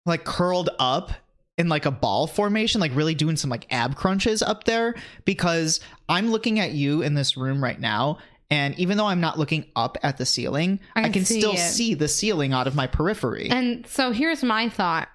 like curled up in like a ball formation, like really doing some like ab crunches up there because I'm looking at you in this room right now And even though I'm not looking up at the ceiling, I I can can, see still it. see the ceiling out of my periphery. And so here's my thought.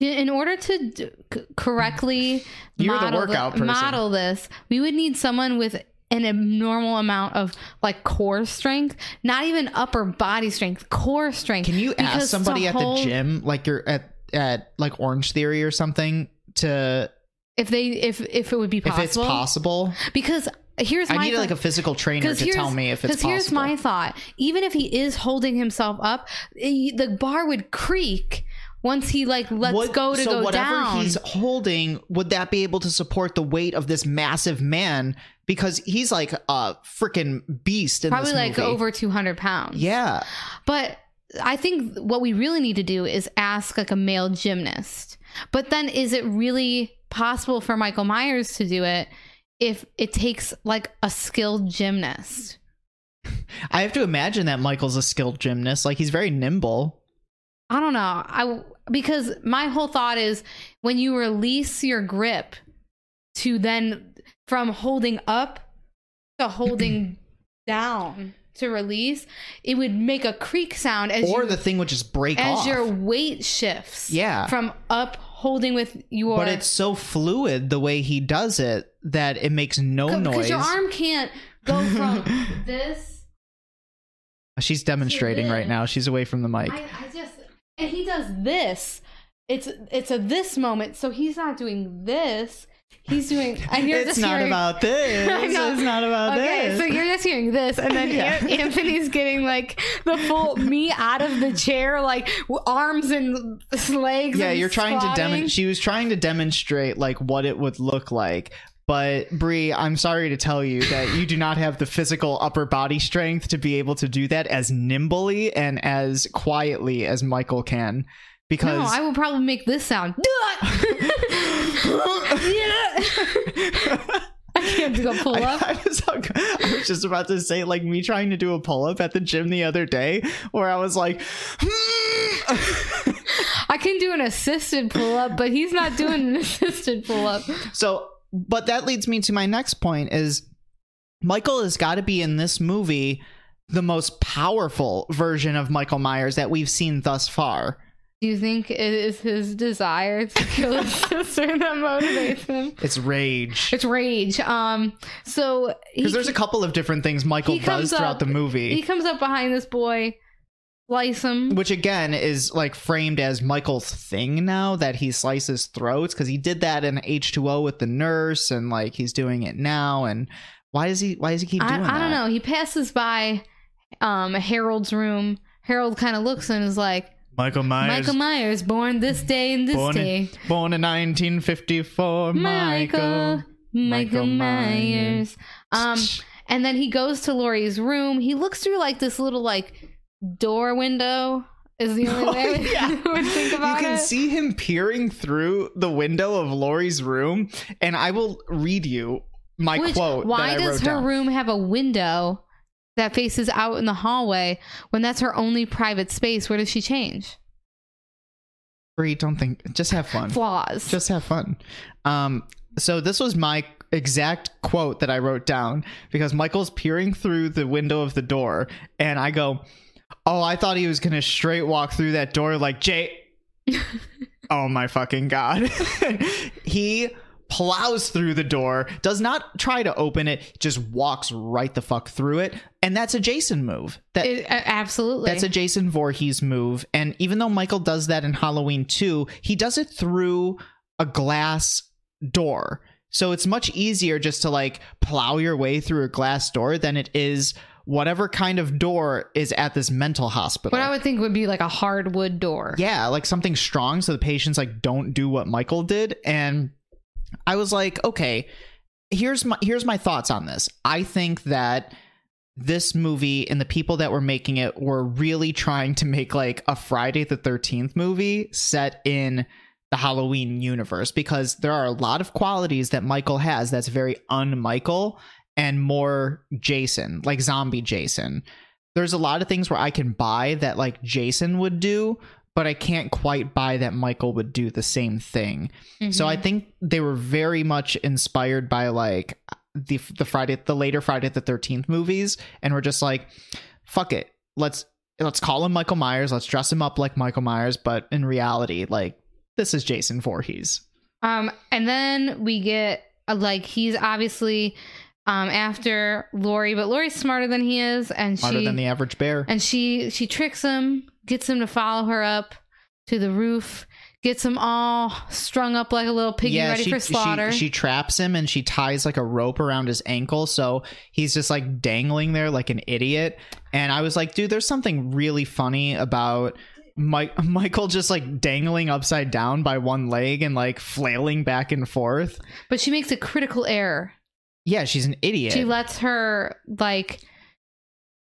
In- order to d- correctly You're the model, model this, we would need someone with an abnormal amount of like core strength, not even upper body strength, core strength. Can you ask somebody at hold- the gym, like you're at at like Orange Theory or something, to if they if if it would be possible? if it's possible? Because here's I my need thought. like a physical trainer to tell me if it's 'cause possible. here's my thought. Even if he is holding himself up, eh, the bar would creak once he like lets What- go to so go whatever down. he's holding, would that be able to support the weight of this massive man? Because he's like a freaking beast in Probably like over 200 pounds. Yeah, But I think what we really need to do is ask like a male gymnast. But then is it really possible for Michael Myers to do it if it takes like a skilled gymnast? I have to imagine that Michael's a skilled gymnast. Like he's very nimble. I don't know. I because my whole thought is when you release your grip to then from holding up to holding down to release, it would make a creak sound as Or you, the thing would just break as off. your weight shifts. Yeah. From up holding with your but it's so fluid the way he does it that it makes no because noise. your arm can't go from this She's demonstrating right now. She's away from the mic. I, I just and he does this. It's it's a this moment, so he's not doing this. He's doing. And you're it's not hearing, about this. I know. It's not about Okay, this. so you're just hearing this, and then Yeah. Anthony's getting like the full me out of the chair, like arms and legs. yeah, and you're trying to squatting. demonstrate. She was trying to demonstrate like what it would look like. But Brie, I'm sorry to tell you that you do not have the physical upper body strength to be able to do that as nimbly and as quietly as Michael can. Because No, I will probably make this sound. I can't do a pull up. I was, I was just about to say, like me trying to do a pull up at the gym the other day, where I was like, hmm. I can do an assisted pull up, but he's not doing an assisted pull up. so. But that leads me to my next point: is Michael has got to be in this movie the most powerful version of Michael Myers that we've seen thus far. Do you think it is his desire to kill his sister that motivates him? It's rage. It's rage. Um, so Because there's a couple of different things Michael he comes does throughout up- the movie. he comes up behind this boy, slice him. which again is like framed as Michael's thing now that he slices throats because he did that in H2O with the nurse and like he's doing it now and why does he why does he keep I, doing that? I don't know. He passes by um Harold's room. Harold kind of looks and is like, Michael Myers Michael Myers, born this day and this born day. in, born in 1954 Michael, Michael Michael Michael Myers. Um, and then he goes to Laurie's room. He looks through like this little like door window. Is the only way I would, yeah. think you can it. see him peering through the window of Laurie's room and I will read you my Which, quote why that I does her down. room have a window that faces out in the hallway when that's her only private space? Where does she change? Brie, don't think just have fun. Flaws. just have fun. Um, so this was my exact quote that I wrote down because Michael's peering through the window of the door, and I go, "Oh, I thought he was gonna straight walk through that door like Jay." oh my fucking god! he plows through the door, does not try to open it, just walks right the fuck through it, and that's a Jason move. That It- absolutely. that's a Jason Voorhees move. And even though Michael does that in Halloween 2, he does it through a glass door. So it's much easier just to like plow your way through a glass door than it is whatever kind of door is at this mental hospital. what I would think would be like a hardwood door. yeah, like something strong so the patients like don't do what Michael did and I was like, okay, here's my here's my thoughts on this. I think that this movie and the people that were making it were really trying to make like a Friday the 13th movie set in the Halloween universe because there are a lot of qualities that Michael has that's very un-Michael and more Jason, like zombie Jason. There's a lot of things where I can buy that like Jason would do, but I can't quite buy that Michael would do the same thing. So I Mhm. think they were very much inspired by like the the Friday the later Friday the 13th movies and we're just like fuck it. Let's let's call him Michael Myers. Let's dress him up like Michael Myers, but in reality like this is Jason Voorhees. Um, and then we get uh, like he's obviously um after Laurie, but Laurie's smarter than he is, and Smarter she than the average bear. and she she tricks him, gets him to follow her up to the roof, gets him all strung up like a little piggy ready she, for slaughter. She, she traps him and she ties like a rope around his ankle, so he's just like dangling there like an idiot. And I was like, dude, there's something really funny about Mike, Michael just like dangling upside down by one leg and like flailing back and forth. but she makes a critical error. Yeah, she's an idiot. She lets her like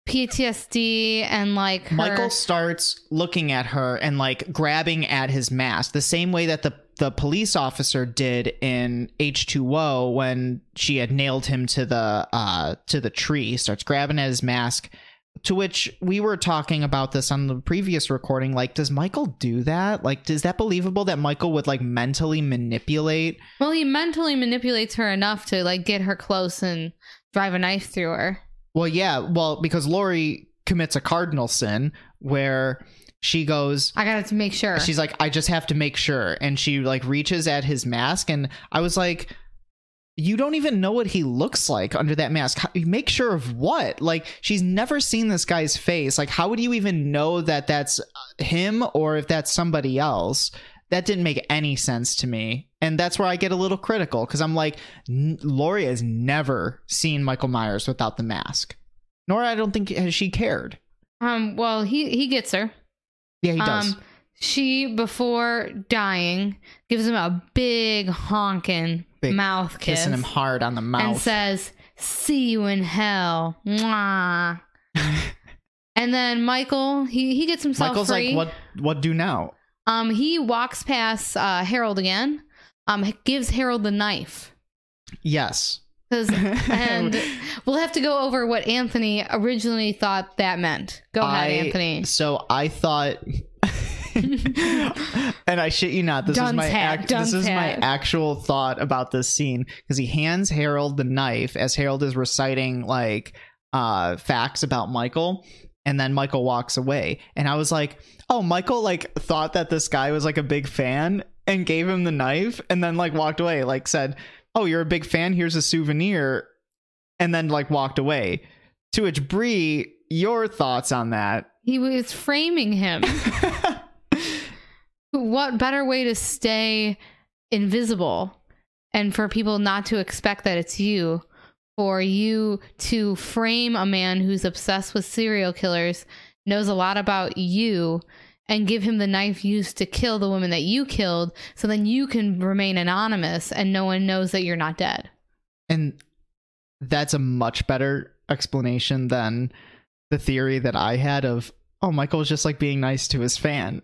PTSD and like her, Michael starts looking at her and like grabbing at his mask the same way that the the police officer did in H2O when she had nailed him to the uh to the tree starts grabbing at his mask to which we were talking about this on the previous recording like does Michael do that like is that believable that Michael would like mentally manipulate Well, he mentally manipulates her enough to like get her close and drive a knife through her. Well, yeah, well, because Laurie commits a cardinal sin where she goes, I got to make sure. she's like, I just have to make sure. And she like reaches at his mask. And I was like, you don't even know what he looks like under that mask. How, make sure of what? Like, she's never seen this guy's face. Like, how would you even know that that's him or if that's somebody else? That didn't make any sense to me. And that's where I get a little critical because I'm like, N- Laurie has never seen Michael Myers without the mask. Nor I don't think has she cared. um, well, he he gets her. Yeah, he does. Um, she before dying gives him a big honking Big mouth kiss Kissing him hard on the mouth. and says, "See you in hell." Mwah. and then Michael, he he gets himself Michael's free. like, what what do now? Um, he walks past uh, Harold again. Um, gives Harold the knife. Yes. and we'll have to go over what Anthony originally thought that meant. Go ahead, I- Anthony. So I thought and I shit you not, this is my hat, ac- this is my actual thought about this scene because he hands Harold the knife as Harold is reciting like uh facts about Michael and then Michael walks away and I was like, "Oh, Michael like thought that this guy was like a big fan and gave him the knife and then like walked away, like said, "Oh, you're a big fan, here's a souvenir." And then like walked away. To which Brie, your thoughts on that? He was framing him. what better way to stay invisible and for people not to expect that it's you? For you to frame a man who's obsessed with serial killers, knows a lot about you, and give him the knife used to kill the woman that you killed, so then you can remain anonymous and no one knows that you're not dead. And that's a much better explanation than the theory that I had of, oh, Michael was just like being nice to his fan.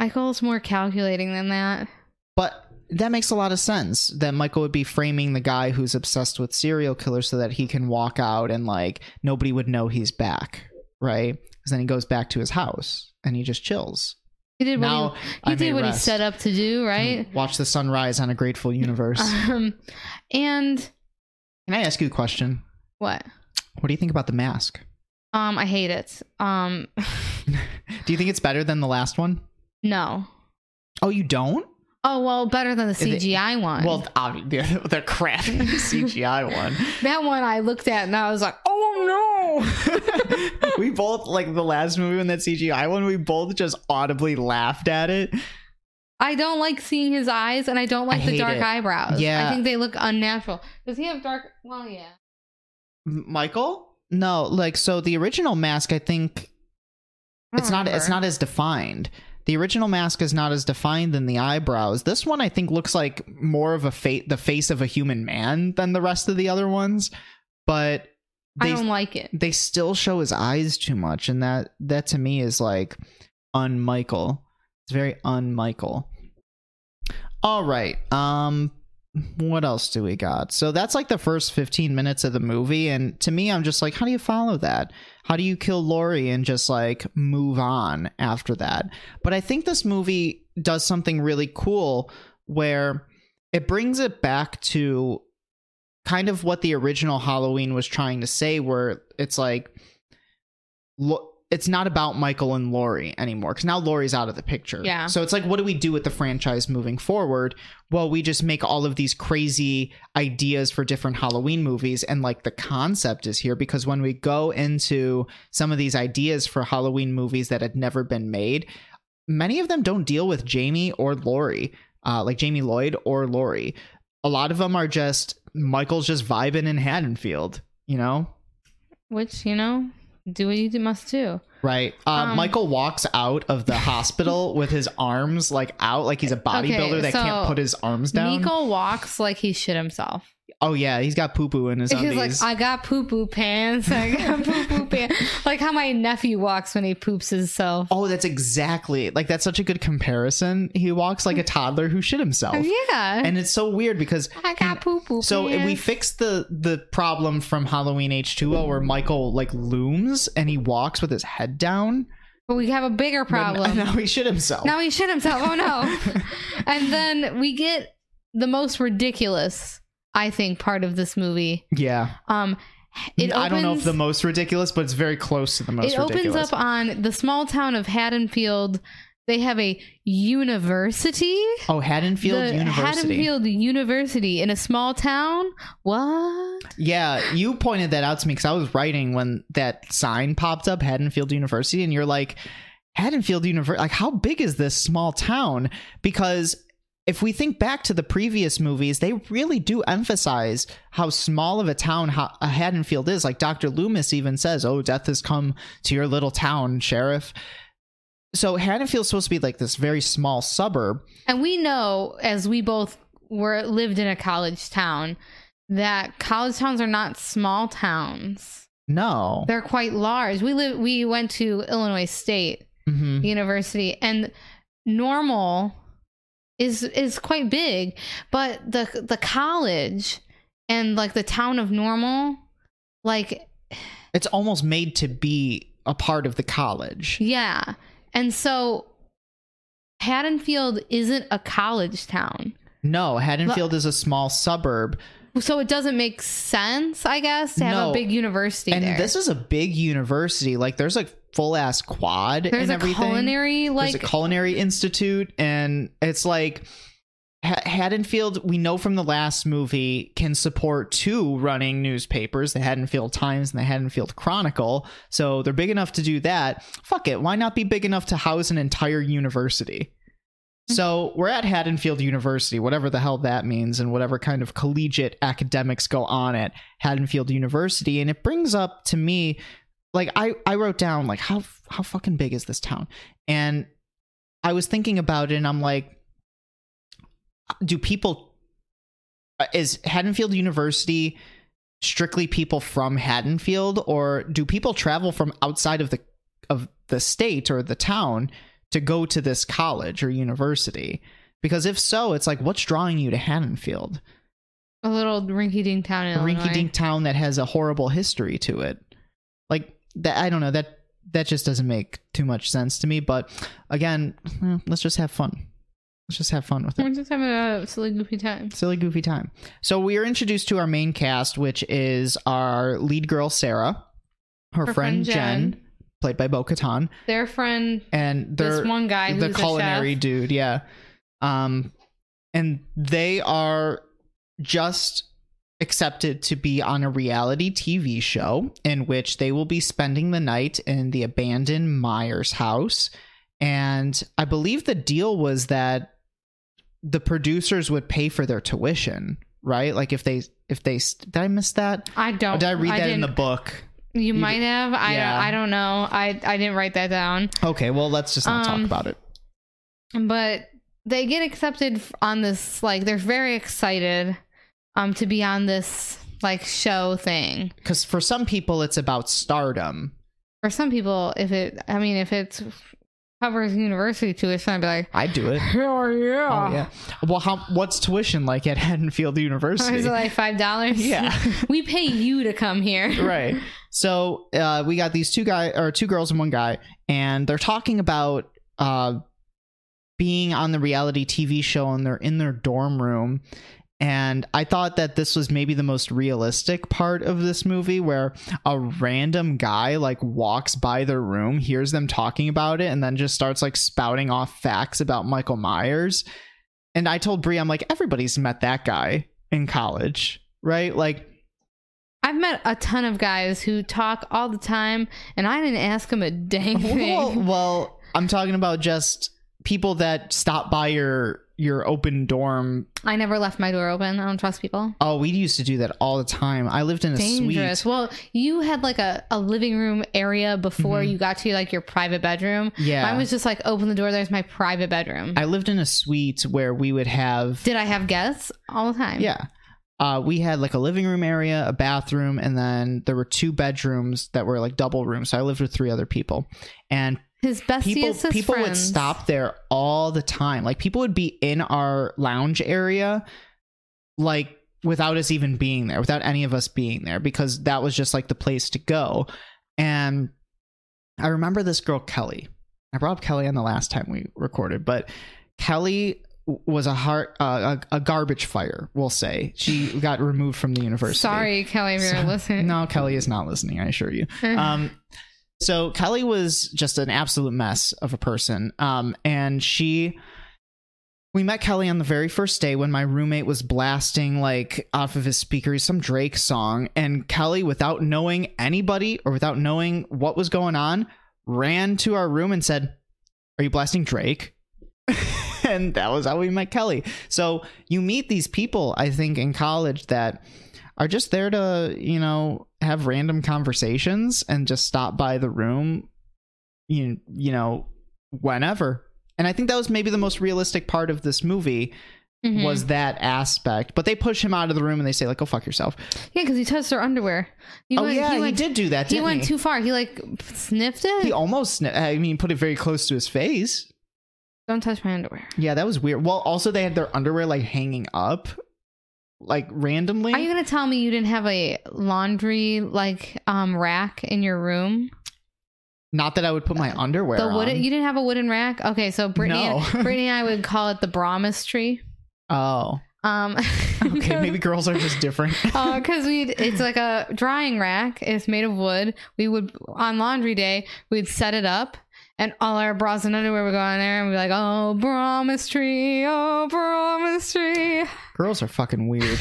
Michael's more calculating than that. But that makes a lot of sense that Michael would be framing the guy who's obsessed with serial killers so that he can walk out and like nobody would know he's back, right? Because then he goes back to his house and he just chills. He did Now what he, he did what he set up to do, right? Watch the sunrise on a grateful universe. Um, and Can I ask you a question? what? What do you think about the mask? Um, I hate it. Um, Do you think it's better than the last one? No. Oh, you don't? Oh well, better than the CGI one. Well, obviously, the, the crappy CGI one. that one I looked at and I was like, oh no. we both like the last movie when that CGI one. We both just audibly laughed at it. I don't like seeing his eyes, and I don't like the dark it. eyebrows. Yeah. I think they look unnatural. Does he have dark? Well, yeah. Michael? No, like so the original mask. I think I it's not. It's not as defined. The original mask is not as defined than the eyebrows. This one, I think, looks like more of a fa- the face of a human man than the rest of the other ones. But I they don't like it. they still show his eyes too much, and that that to me is like un-Michael. It's very un-Michael. All right. Um what else do we got? So that's like the first 15 minutes of the movie and to me I'm just like how do you follow that? How do you kill Laurie and just like move on after that? But I think this movie does something really cool where it brings it back to kind of what the original Halloween was trying to say, where it's like, it's not about Michael and Laurie anymore because now Laurie's out of the picture. Yeah. So it's like, what do we do with the franchise moving forward? Well, we just make all of these crazy ideas for different Halloween movies. And like the concept is here because when we go into some of these ideas for Halloween movies that had never been made, many of them don't deal with Jamie or Laurie, uh, like Jamie Lloyd or Laurie. A lot of them are just Michael's just vibing in Haddonfield, you know? Which you know, do what you must do. Right. Uh, Um, Michael walks out of the hospital with his arms like out, like he's a bodybuilder Okay, that can't put his arms down. Nico walks like he shit himself. Oh yeah, he's got poo poo in his He's undies. like, I got poo poo pants. I got poo poo pants. Like how my nephew walks when he poops himself. oh, that's exactly like that's such a good comparison. He walks like a toddler who shit himself, Yeah. and it's so weird because I got poo poo So pants. we fixed the the problem from Halloween H2O where Michael like looms and he walks with his head down. but we have a bigger problem. now he shit himself. Now he shit himself. Oh no. and then we get the most ridiculous, I think, part of this movie. yeah. Um it I don't know if the most ridiculous, but it's very close to the most it opens ridiculous. up on the small town of Haddonfield. They have a university. oh, Haddonfield the University. Haddonfield University in a small town. What? Yeah, you pointed that out to me because I was writing when that sign popped up, Haddonfield University, and you're like, Haddonfield University, like how big is this small town? Because if we think back to the previous movies, they really do emphasize how small of a town Ha- uh, Haddonfield is. Like Dr. Loomis even says, "Oh, death has come to your little town, sheriff." So Haddonfield's supposed to be like this very small suburb. And we know, as we both were lived in a college town, that college towns are not small towns. No, They're quite large. We live. We went to Illinois State Mhm. University, and normal is is quite big, but the the college and like the town of normal, like it's almost made to be a part of the college. yeah, and so Haddonfield isn't a college town. No, Haddonfield is a small suburb. So it doesn't make sense, I guess, to have No. a big university And there. this is a big university. Like there's a full ass quad There's and a everything. culinary like there's a culinary institute and it's like Ha- Haddonfield, we know from the last movie, can support two running newspapers, the Haddonfield Times and the Haddonfield Chronicle. So they're big enough to do that. Fuck it. Why not be big enough to house an entire university? Mm-hmm. So we're at Haddonfield University, whatever the hell that means, and whatever kind of collegiate academics go on at Haddonfield University. And it brings up to me, like I, I wrote down like how how fucking big is this town? And I was thinking about it, and I'm like, do people uh, is Haddonfield University strictly people from Haddonfield, or do people travel from outside of the of the state or the town to go to this college or university? Because if so, it's like, what's drawing you to Haddonfield? a little rinky-dink town in a Illinois. rinky-dink town that has a horrible history to it. Like that, I don't know that that just doesn't make too much sense to me. But again, eh, let's just have fun. Let's just have fun with it. We're just having a silly goofy time. Silly goofy time. So we are introduced to our main cast, which is our lead girl Sarah, her, Her friend, friend Jen, Jen. played by Bo Katan, Their friend, and they're this one guy the culinary dude yeah um and they are just accepted to be on a reality tv show in which they will be spending the night in the abandoned myers house and i believe the deal was that the producers would pay for their tuition right like if they if they did i miss that I don't. did i read that in the book You might have. I Yeah. I don't know. I I didn't write that down. okay well let's just not talk Um, about it But they get accepted on this. Like they're very excited, um, to be on this like show thing. because for some people it's about stardom For some people, if it, I mean, if it covers university tuition, I'd be like, i'd do it hell yeah. Oh yeah. Well, how what's tuition like at Haddonfield University? Is it like five dollars? Yeah. we pay you to come here. right. So uh, we got these two guy or two girls and one guy, and they're talking about uh, being on the reality TV show, and they're in their dorm room, And I thought that this was maybe the most realistic part of this movie where a random guy like walks by their room, hears them talking about it, and then just starts like spouting off facts about Michael Myers. And I told Brie, I'm like, everybody's met that guy in college, right? Like, I've met a ton of guys who talk all the time, and I didn't ask them a dang thing. well, well, I'm talking about just people that stop by your your open dorm. I never left my door open. I don't trust people. Oh, we used to do that all the time. I lived in a Dangerous. suite. Well, you had like a, a living room area before Mhm. you got to like your private bedroom. Yeah. Mine was just like open the door. There's my private bedroom. I lived in a suite where we would have Did I have guests all the time? Yeah. Uh, we had like a living room area, a bathroom, and then there were two bedrooms that were like double rooms. So I lived with three other people. And His bestiest people people would stop there all the time. Like people would be in our lounge area like without us even being there, without any of us being there because that was just like the place to go. And I remember this girl Kelly. I brought up Kelly on the last time we recorded, but Kelly was a heart uh, a, a garbage fire, we'll say. She got removed from the university. Sorry, Kelly, if you're So- listening. No, Kelly is not listening, I assure you. Um, so Kelly was just an absolute mess of a person. Um, and she, we met Kelly on the very first day when my roommate was blasting like off of his speakers some Drake song, and Kelly, without knowing anybody or without knowing what was going on, ran to our room and said, "Are you blasting Drake?" and that was how we met Kelly. So you meet these people, I think, in college that are just there to, you know, have random conversations and just stop by the room, you, you know, whenever. And I think that was maybe the most realistic part of this movie Mhm. was that aspect. But they push him out of the room and they say, like, go fuck yourself. yeah, because he touched her underwear. He oh, went, yeah, he, he, did do that, He went he? too far. He like sniffed it. he almost, sni- I mean, put it very close to his face. Don't touch my underwear. Yeah, that was weird. Well, also, they had their underwear, like, hanging up, like, randomly. Are you gonna tell me you didn't have a laundry like um rack in your room? Not that I would put my underwear The wooden on. you didn't have a wooden rack? Okay, so Brittany No. and, Brittany and I would call it the Brahmas tree. Oh. Um Okay, maybe girls are just different. because we it's like a drying rack. It's made of wood. We would on laundry day we'd set it up, and all our bras and underwear would go on there, and we'd be like, "Oh, tree, oh, tree." girls are fucking weird.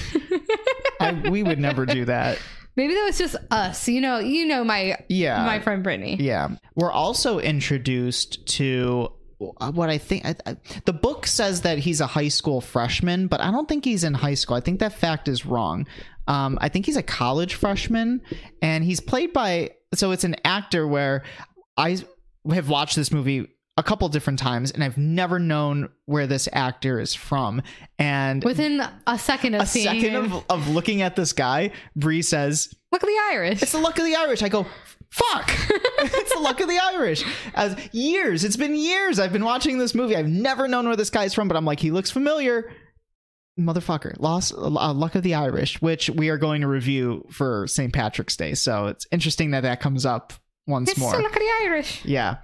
I, we would never do that. Maybe that was just us. You know, you know my Yeah. my friend Brittany. Yeah. We're also introduced to what I think I, I, the book says that he's a high school freshman, but I don't think he's in high school. I think that fact is wrong. Um, I think he's a college freshman, and he's played by so it's an actor where I have watched this movie a couple different times, and I've never known where this actor is from. And Within a second of a seeing second of, of looking at this guy, Brie says, look at the Irish. it's the luck of the Irish. I go, fuck. it's the luck of the Irish. As years, it's been years I've been watching this movie. I've never known where this guy's from, but I'm like, he looks familiar. Motherfucker, lost uh, luck of the Irish, which we are going to review for St. Patrick's Day. So it's interesting that that comes up once It's more. look of the Irish. yeah,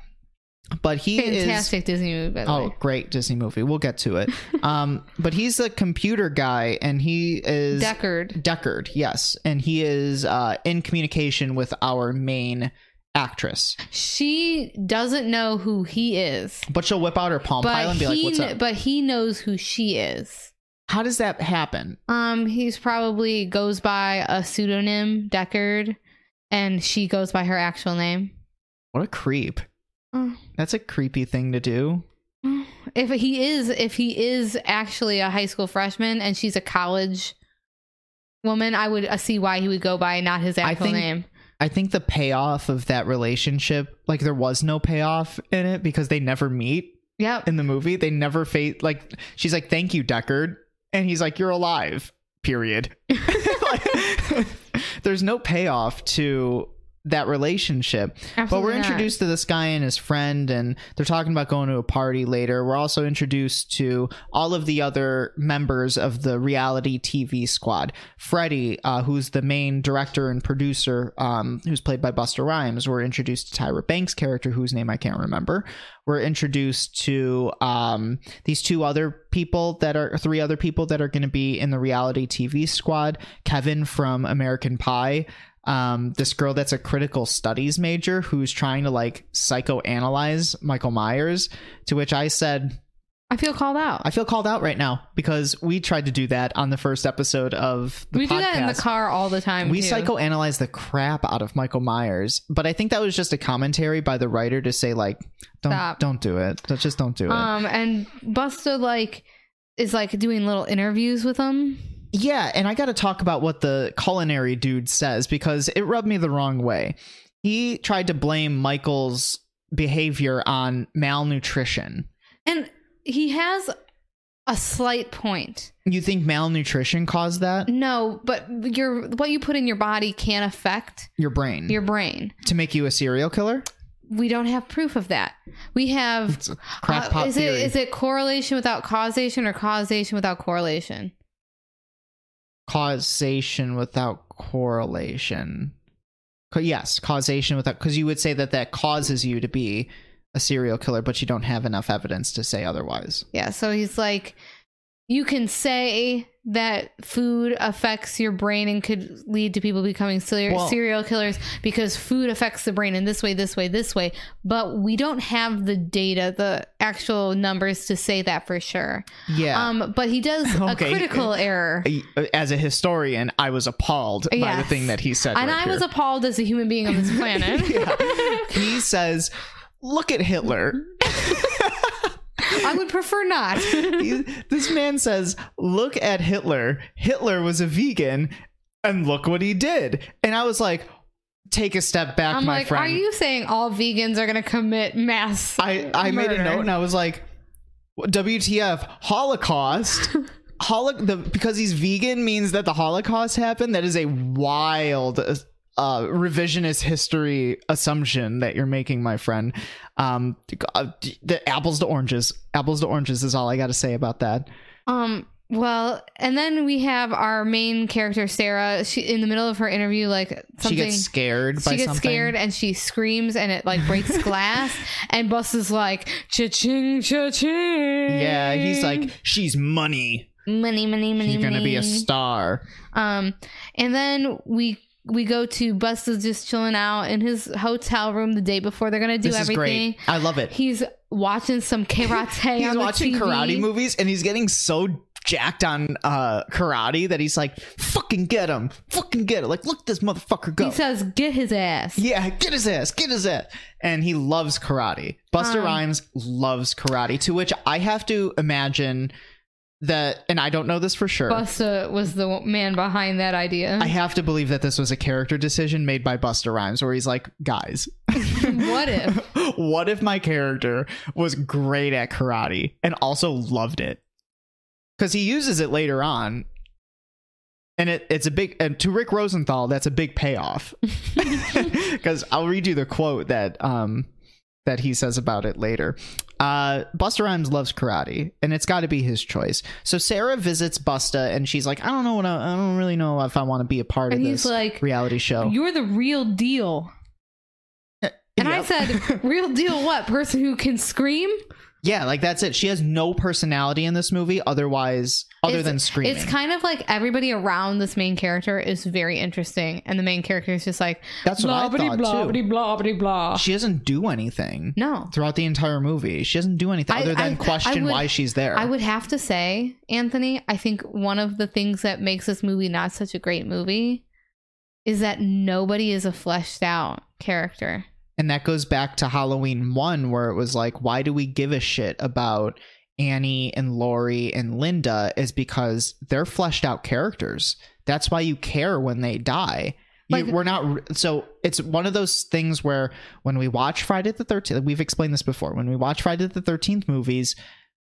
but he is Fantastic Disney movie, by the Oh, way. great Disney movie. We'll get to it. um, but he's a computer guy, and he is Deckard. Deckard, yes, and he is uh, in communication with our main actress. She doesn't know who he is, But she'll whip out her palm but pilot and be like, "What's kn- up?" but he knows who she is. How does that happen? Um, he's probably goes by a pseudonym, Deckard, and she goes by her actual name. What a creep! Oh. That's a creepy thing to do. If he is, if he is actually a high school freshman and she's a college woman, I would uh, see why he would go by not his I actual think- name. I think the payoff of that relationship, like there was no payoff in it because they never meet Yeah. in the movie. They never face like she's like, "Thank you, Deckard," and he's like, "You're alive." Period. There's no payoff to that relationship. but we're not. introduced to this guy and his friend, and they're talking about going to a party later. We're also introduced to all of the other members of the reality TV squad. Freddie, uh, who's the main director and producer, um, who's played by Busta Rhymes. We're introduced to Tyra Banks' character, whose name I can't remember. We're introduced to um, these two other people that are three other people that are going to be in the reality TV squad. Kevin from American Pie um, this girl that's a critical studies major who's trying to like psychoanalyze Michael Myers. To which I said, I feel called out. I feel called out right now because we tried to do that on the first episode of the we podcast. do that in the car all the time. We too. psychoanalyze the crap out of Michael Myers, but I think that was just a commentary by the writer to say like, don't Stop. don't do it. Just don't do it. Um, and Busta like is like doing little interviews with him. Yeah, and I got to talk about what the culinary dude says because it rubbed me the wrong way. He tried to blame Michael's behavior on malnutrition. And he has a slight point. You think malnutrition caused that? No, but your what you put in your body can affect Your brain your brain. to make you a serial killer? We don't have proof of that. We have It's a crackpot uh, is theory. it is it correlation without causation or causation without correlation? Causation without correlation. Co- Yes, causation without because you would say that that causes you to be a serial killer, but you don't have enough evidence to say otherwise. Yeah, so he's like you can say that food affects your brain and could lead to people becoming ser- Well- serial killers because food affects the brain in this way, this way, this way. But we don't have the data, the actual numbers to say that for sure. Yeah. Um, but he does Okay. a critical error. As a historian, I was appalled by the thing that he said. And right I was appalled as a human being on this planet. he says, "Look at Hitler." I would prefer not. He- this man says, "Look at Hitler. Hitler was a vegan, and look what he did." And I was like, "Take a step back, I'm my like, friend." are you saying all vegans are going to commit mass? I, I made a note and I was like, WTF, Holocaust. Holo- the, because he's vegan means that the Holocaust happened. That is a wild uh, revisionist history assumption that you're making, my friend. Um, uh, the apples to oranges. Apples to oranges is all I got to say about that. Um. Well, and then we have our main character Sarah. She in the middle of her interview, like something. she gets scared by she gets something. scared and she screams and it like breaks glass and Bus is like cha-ching cha-ching. Yeah, he's like, she's money. money money money. She's gonna be a money." star. Um, and then we we go to Bus is just chilling out in his hotel room the day before they're gonna do This is everything. great. I love it. He's watching some karate. he's watching TV. karate movies and he's getting so jacked on uh karate that he's like fucking get him fucking get it like look this motherfucker go He says, "Get his ass." yeah get his ass get his ass and he loves karate Busta Um, rhymes loves karate to which i have to imagine that and i don't know this for sure Busta was the man behind that idea. I have to believe that this was a character decision made by Busta Rhymes where he's like, guys, what if? what if my character was great at karate and also loved it? Because he uses it later on. And it, it's a big, and to Rick Rosenthal, that's a big payoff. Because I'll read you the quote that um that he says about it later. Uh, Busta Rhymes loves karate, and it's got to be his choice. So Sarah visits Busta, and she's like, "I don't know what I, I don't really know if I want to be a part And of this like, reality show." You're the real deal. And I said, real deal what? Person who can scream? Yeah, like that's it. She has no personality in this movie, otherwise, other It's- than screaming. It's kind of like everybody around this main character is very interesting. And the main character is just like, That's what I blah, thought, blah, too. blah, blah, blah. she doesn't do anything No. throughout the entire movie. She doesn't do anything I- other than I- question I would- why she's there. I would have to say, Anthony, I think one of the things that makes this movie not such a great movie is that nobody is a fleshed out character. And that goes back to Halloween one, where it was like, why do we give a shit about Annie and Laurie and Linda? Is because they're fleshed out characters. That's why you care when they die. You, Like- we're not so it's one of those things where when we watch Friday the 13th we've explained this before when we watch Friday the 13th movies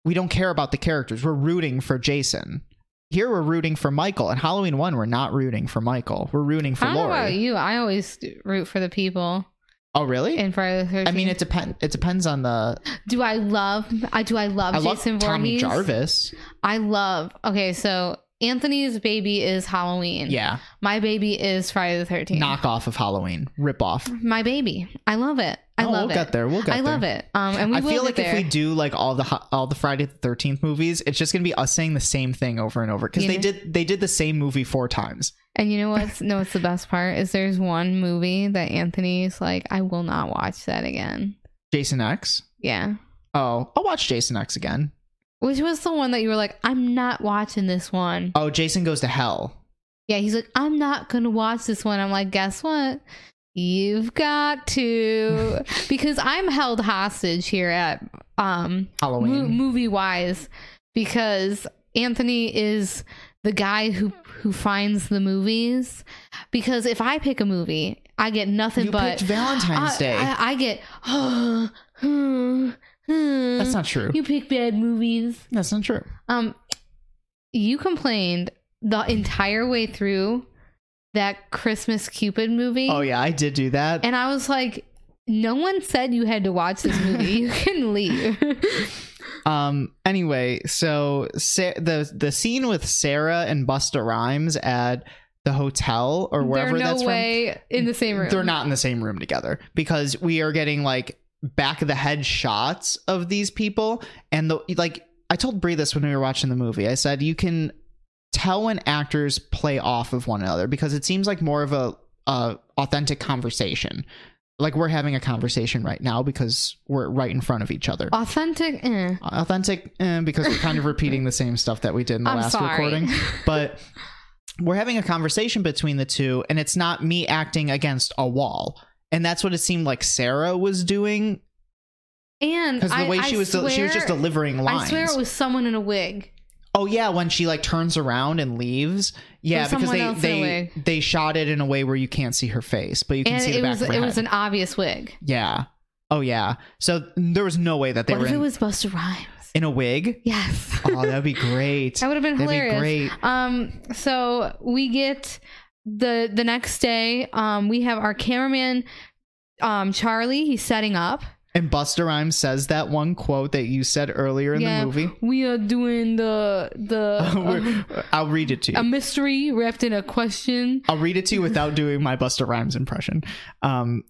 we don't care about the characters we're rooting for Jason here we're rooting for Michael, and Halloween one we're not rooting for Michael. We're rooting for I about you. I always root for the people Oh, really? in Friday the 13th. I mean, it depends. It depends on the. do I love? I do. I love I love Jason Tommy Voorhees. Jarvis. I love. Okay, so Anthony's baby is Halloween. Yeah, My baby is Friday the 13th. knockoff of Halloween, rip off. My baby. I love it. I Oh, love we'll it. get there. We'll get I there. I love it. Um, and we I feel like if we do like all the all the Friday the Thirteenth movies, it's just gonna be us saying the same thing over and over because they know- did they did the same movie four times. And you know what's no, what's the best part is there's one movie that Anthony's like, I will not watch that again. Jason X. Yeah, Oh, I'll watch Jason X again. Which was the one that you were like, I'm not watching this one. Oh, Jason goes to hell. Yeah, he's like, I'm not gonna watch this one. I'm like, guess what? You've got to because I'm held hostage here at um Halloween. movie wise because Anthony is the guy who who finds the movies because if I pick a movie, I get nothing you but Valentine's I, Day. I, I get That's not true. You pick bad movies. That's not true. Um, you complained the entire way through that Christmas Cupid movie. Oh yeah, I did do that. And I was like, no one said you had to watch this movie. you can leave. Um. Anyway, so Sa- the the scene with Sarah and Busta Rhymes at the hotel or wherever They're no that's way in the same room. they're not in the same room together because we are getting like back of the head shots of these people, and the like. I told Brie this when we were watching the movie. I said you can tell when actors play off of one another because it seems like more of a, a authentic conversation. Like we're having a conversation right now because we're right in front of each other Authentic. Eh. authentic eh, because we're kind of repeating the same stuff that we did in the I'm last sorry. recording but we're having a conversation between the two and it's not me acting against a wall and that's what it seemed like sarah was doing And because the I- way I she was she was just delivering lines I swear it was someone in a wig. oh yeah when she like turns around and leaves yeah because they else in a they they shot it in a way where you can't see her face but you can And see the it back was of her it head was an obvious wig. yeah oh yeah so there was no way that they What were if it in, was Busta Rhymes? in a wig Yes. oh that'd be great that would have been that'd hilarious. be great Um, so we get the the next day. Um, we have our cameraman, um, Charlie. He's setting up. And Busta Rhymes says that one quote that you said earlier in yeah, the movie. we are doing the the We're- I'll read it to you. a mystery wrapped in a question. I'll read it to you without doing my Busta Rhymes impression. Um,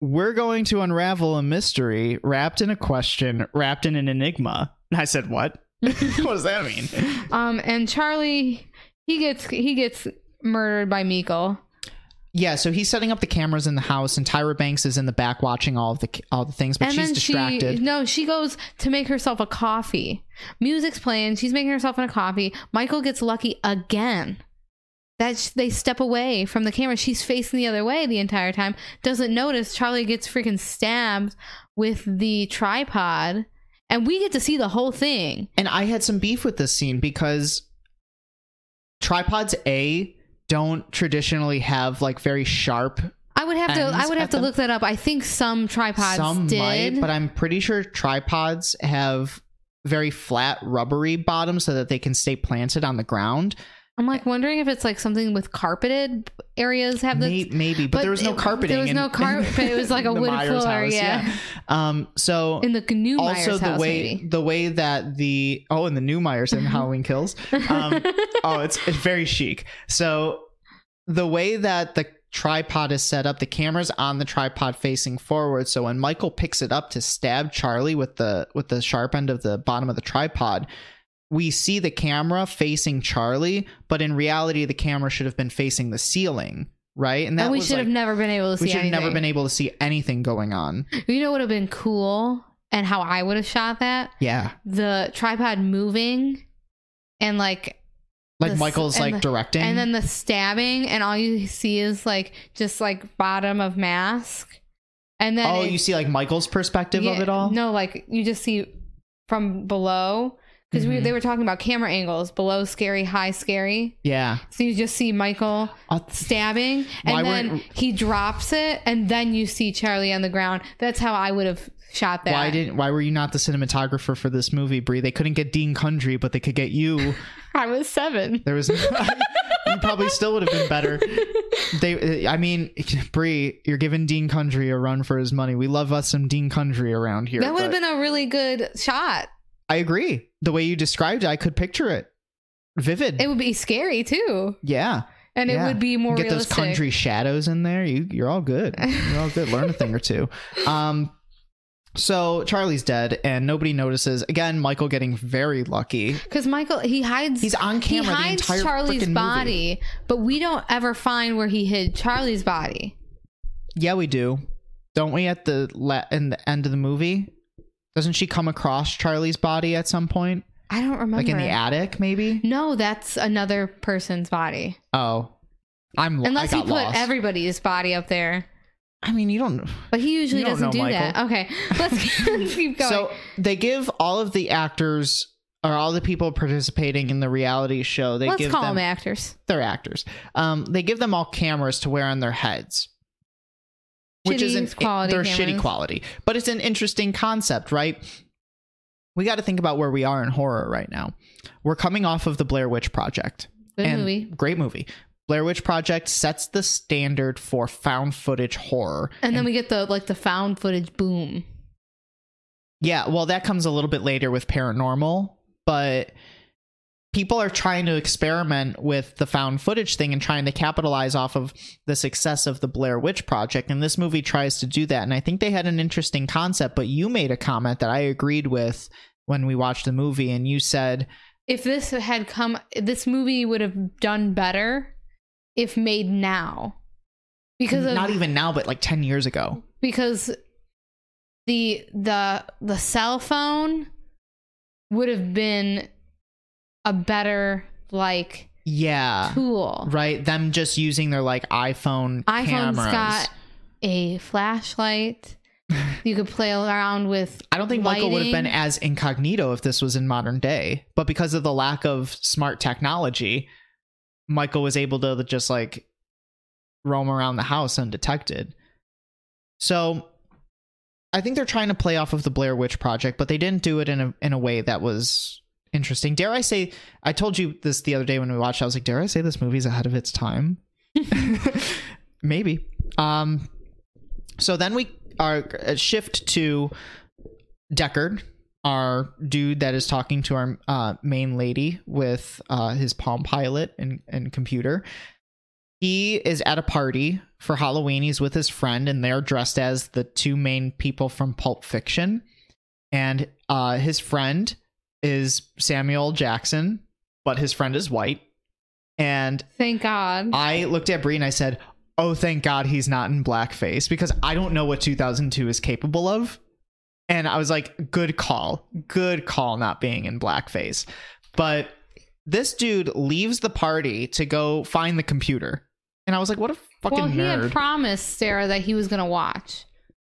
we're going to unravel a mystery wrapped in a question, wrapped in an enigma. And I said, "What? what does that mean?" Um, and Charlie, he gets he gets murdered by Meekle. Yeah, so he's setting up the cameras in the house, and Tyra Banks is in the back watching all of the all the things, but and she's distracted. she no, she goes to make herself a coffee. Music's playing. She's making herself a coffee. Michael gets lucky again. That they step away from the camera. She's facing the other way the entire time. Doesn't notice Charlie gets freaking stabbed with the tripod, and we get to see the whole thing. And I had some beef with this scene because tripods A don't traditionally have like very sharp I would have to. I would have to them? look that up. I think some tripods Some did. might, but I'm pretty sure tripods have very flat, rubbery bottoms so that they can stay planted on the ground. I'm like wondering if it's like something with carpeted areas have the May- maybe, but, there was no it- carpeting. There was in- no carpet. It was like a in the wood Myers floor. house, yeah. Um. So in the new also Myers the house, way maybe. the way that the oh, in the new Myers in Halloween Kills. Um. oh, it's it's very chic. So the way that the tripod is set up, the camera's on the tripod facing forward. So when Michael picks it up to stab Charlie with the with the sharp end of the bottom of the tripod, we see the camera facing Charlie, but in reality the camera should have been facing the ceiling, right? And that and we should like, have never been able to we see should have anything. never been able to see anything going on. You know what would have been cool, and how I would have shot that Yeah. the tripod moving, and like Like The Michael's like the- directing. and then the stabbing, and all you see is like just like bottom of mask, and then oh, it- you see like Michael's perspective of it all? No, like you just see from below because we Mhm. they were talking about camera angles below scary, high scary. Yeah. So you just see Michael I'll- stabbing, and then weren't- he drops it, and then you see Charlie on the ground. That's how I would have shot that. Why didn't? Why were you not the cinematographer for this movie, Brie? They couldn't get Dean Cundey, but they could get you. I was seven. There was. you probably still would have been better. They, I mean, Brie, you're giving Dean Cundey a run for his money. We love us some Dean Cundey around here. That would have but been a really good shot. I agree. The way you described it, I could picture it. Vivid. It would be scary too, yeah. and Yeah. it would be more Get realistic. those Cundey shadows in there. You you're all good. You're all good. Learn a thing or two. Um so Charlie's dead and nobody notices. Again, Michael getting very lucky. Because Michael, he hides. He's on he camera the hides entire Charlie's frickin' movie. body, but we don't ever find where he hid Charlie's body. Yeah, we do. Don't we at the la- in the end of the movie? Doesn't she come across Charlie's body at some point? I don't remember. Like in the attic maybe? No, that's another person's body. Oh. I'm Unless he put lost. everybody's body up there. I mean, you don't But he usually doesn't do that. Okay, let's, let's keep going. So they give all of the actors or all the people participating in the reality show. They let's give call them them actors. they're actors. Um, they give them all cameras to wear on their heads, which isn't quality They're shitty quality, but it's an interesting concept, right? We got to think about where we are in horror right now. We're coming off of the Blair Witch Project. Good and movie. Great movie. Blair Witch Project sets the standard for found footage horror. And then we get the like the found footage boom. Yeah, well, that comes a little bit later with paranormal, but people are trying to experiment with the found footage thing and trying to capitalize off of the success of the Blair Witch Project. And this movie tries to do that. And I think they had an interesting concept, but you made a comment that I agreed with when we watched the movie, and you said, If this had come, this movie would have done better if made now, because of not even now, but like 10 years ago. because the the the cell phone would have been a better like Yeah. tool. Right? Them just using their like iPhone iPhone's cameras. got a flashlight. You could play around with. I don't think Michael would have been as incognito if this was in modern day, but because of the lack of smart technology, Michael was able to just like roam around the house undetected. So I think they're trying to play off of the Blair Witch Project, but they didn't do it in a in a way that was interesting. Dare I say I told you this the other day when we watched, I was like, dare I say this movie's ahead of its time? Maybe. Um so then we are uh, shift to Deckard, our dude that is talking to our uh, main lady with uh, his Palm Pilot and, and computer. He is at a party for Halloween. He's with his friend, and they're dressed as the two main people from Pulp Fiction. And uh, his friend is Samuel Jackson, but his friend is white. And Thank God. I looked at Brie and I said, "Oh, thank God he's not in blackface because I don't know what 2002 is capable of." And I was like, "Good call, good call, not being in blackface." But this dude leaves the party to go find the computer, and I was like, "What a fucking well, he nerd!" had promised Sarah that he was going to watch.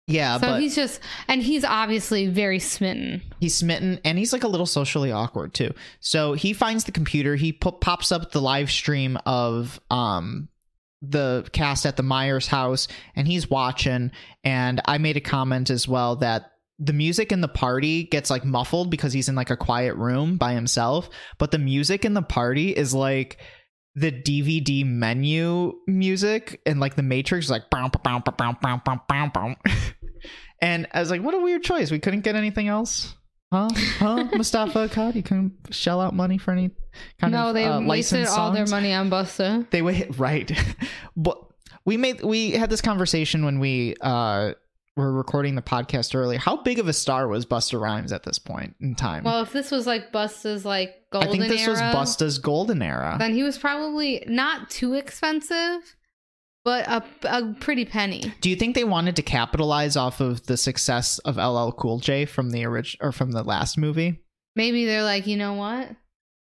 Yeah, so but he's just, and he's obviously very smitten. he's smitten and he's like a little socially awkward too. So he finds the computer. He po- pops up the live stream of um the cast at the myers house and he's watching. And i made a comment as well that the music in the party gets like muffled because he's in like a quiet room by himself but the music in the party is like the DVD menu music and like the Matrix like bow, bow, bow, and I was like, what a weird choice. We couldn't get anything else. Huh? Huh? Moustapha Akkad? You couldn't shell out money for any kind no, of No, they uh, wasted all their money on Busta. They wait right. but we made we had this conversation when we uh were recording the podcast earlier. How big of a star was Busta Rhymes at this point in time? Well, if this was like Busta's like golden I think this era, was Busta's golden era. then he was probably not too expensive, but a, a pretty penny. Do you think they wanted to capitalize off of the success of LL Cool J from the original or from the last movie? Maybe they're like, you know what?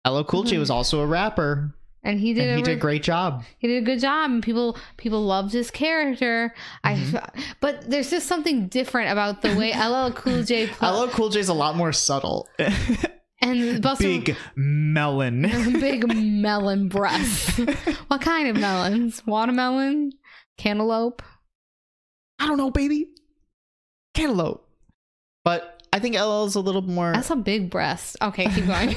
LL Cool J was mm-hmm. also a rapper, And he did and a he did a re- great job. he did a good job, and people people loved his character. Mm-hmm. I, but there's just something different about the way LL Cool J played. LL Cool J is a lot more subtle. and Busta Big melon. big melon breasts. what kind of melons? Watermelon, cantaloupe. I don't know, baby. Cantaloupe. But I think LL is a little more. That's a big breast. Okay, keep going.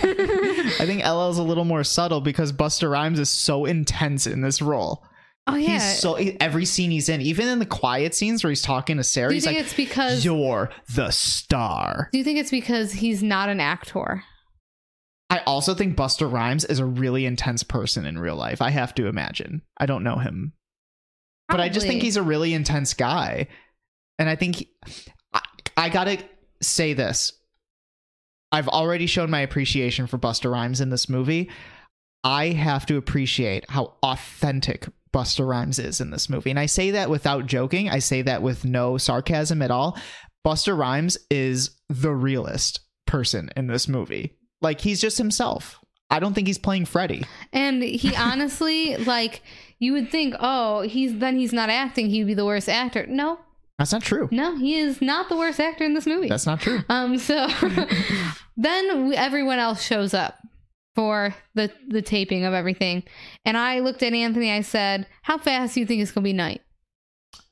I think LL is a little more subtle because Busta Rhymes is so intense in this role. oh yeah. He's so every scene he's in, even in the quiet scenes where he's talking to Sarah, Do you he's think like, it's because? "You're the star." Do you think it's because he's not an actor? I also think Busta Rhymes is a really intense person in real life. I have to imagine. I don't know him, but I just think he's a really intense guy, and I think he- I, I gotta say this. I've already shown my appreciation for Busta Rhymes in this movie. I have to appreciate how authentic Busta Rhymes is in this movie. And I say that without joking. I say that with no sarcasm at all. Busta Rhymes is the realest person in this movie. Like he's just himself. I don't think he's playing Freddy. And he honestly, like, you would think, oh, he's then he's not acting. He'd be the worst actor. No, That's not true. no, he is not the worst actor in this movie. That's not true. Um, so then we, everyone else shows up for the the taping of everything, and I looked at Anthony. I said, "How fast do you think it's gonna be night?"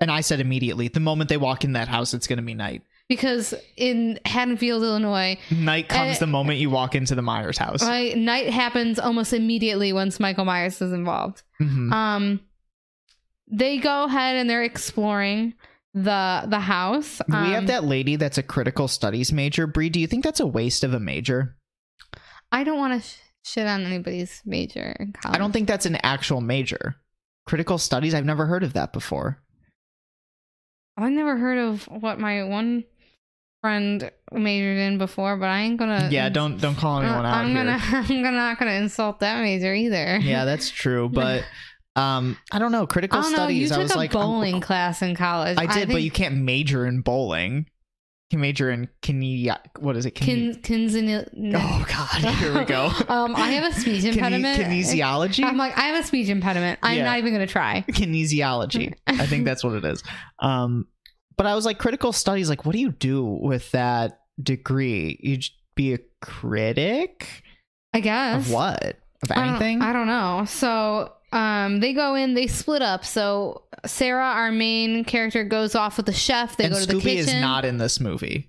And I said immediately, the moment they walk in that house, it's going to be night. Because in Haddonfield, Illinois, Night comes Uh, the moment you walk into the Myers house. right, night happens almost immediately once Michael Myers is involved. Mhm. Um, they go ahead and they're exploring the the house. we Um, have that lady that's a critical studies major. Brie, do you think that's a waste of a major? I don't want to sh- shit on anybody's major. In college. I don't think that's an actual major. Critical studies, I've never heard of that before. I've never heard of what my one friend majored in before, but I ain't gonna. yeah, don't don't call anyone Uh, out I'm here. gonna. I'm gonna, not gonna insult that major either. yeah, that's true, but um I don't know, I critical don't know. You studies, I took was a like I'm- bowling class in college. I did, but think you can't major in bowling. You can major in kine what is it? Kine- Kin, kinesi- oh god, here we go. um, I have a speech Kine- impediment. kinesiology? I'm like, I have a speech impediment. I'm Yeah. not even gonna try. kinesiology. I think that's what it is. Um, but I was like, critical studies. Like, what do you do with that degree? You be a critic I guess of what? Of I don't- anything? I don't know. So um, they go in, they split up. So Sarah, our main character, goes off with the chef. They and go to the kitchen. Scooby is not in this movie.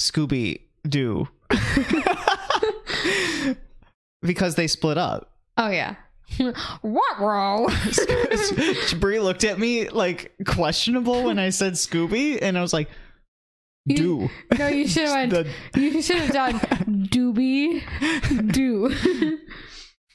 Scooby do because they split up. Oh yeah. what row? Brie looked at me like questionable when I said Scooby, and I was like, You- "Do." no, you should have You should have done doobie do.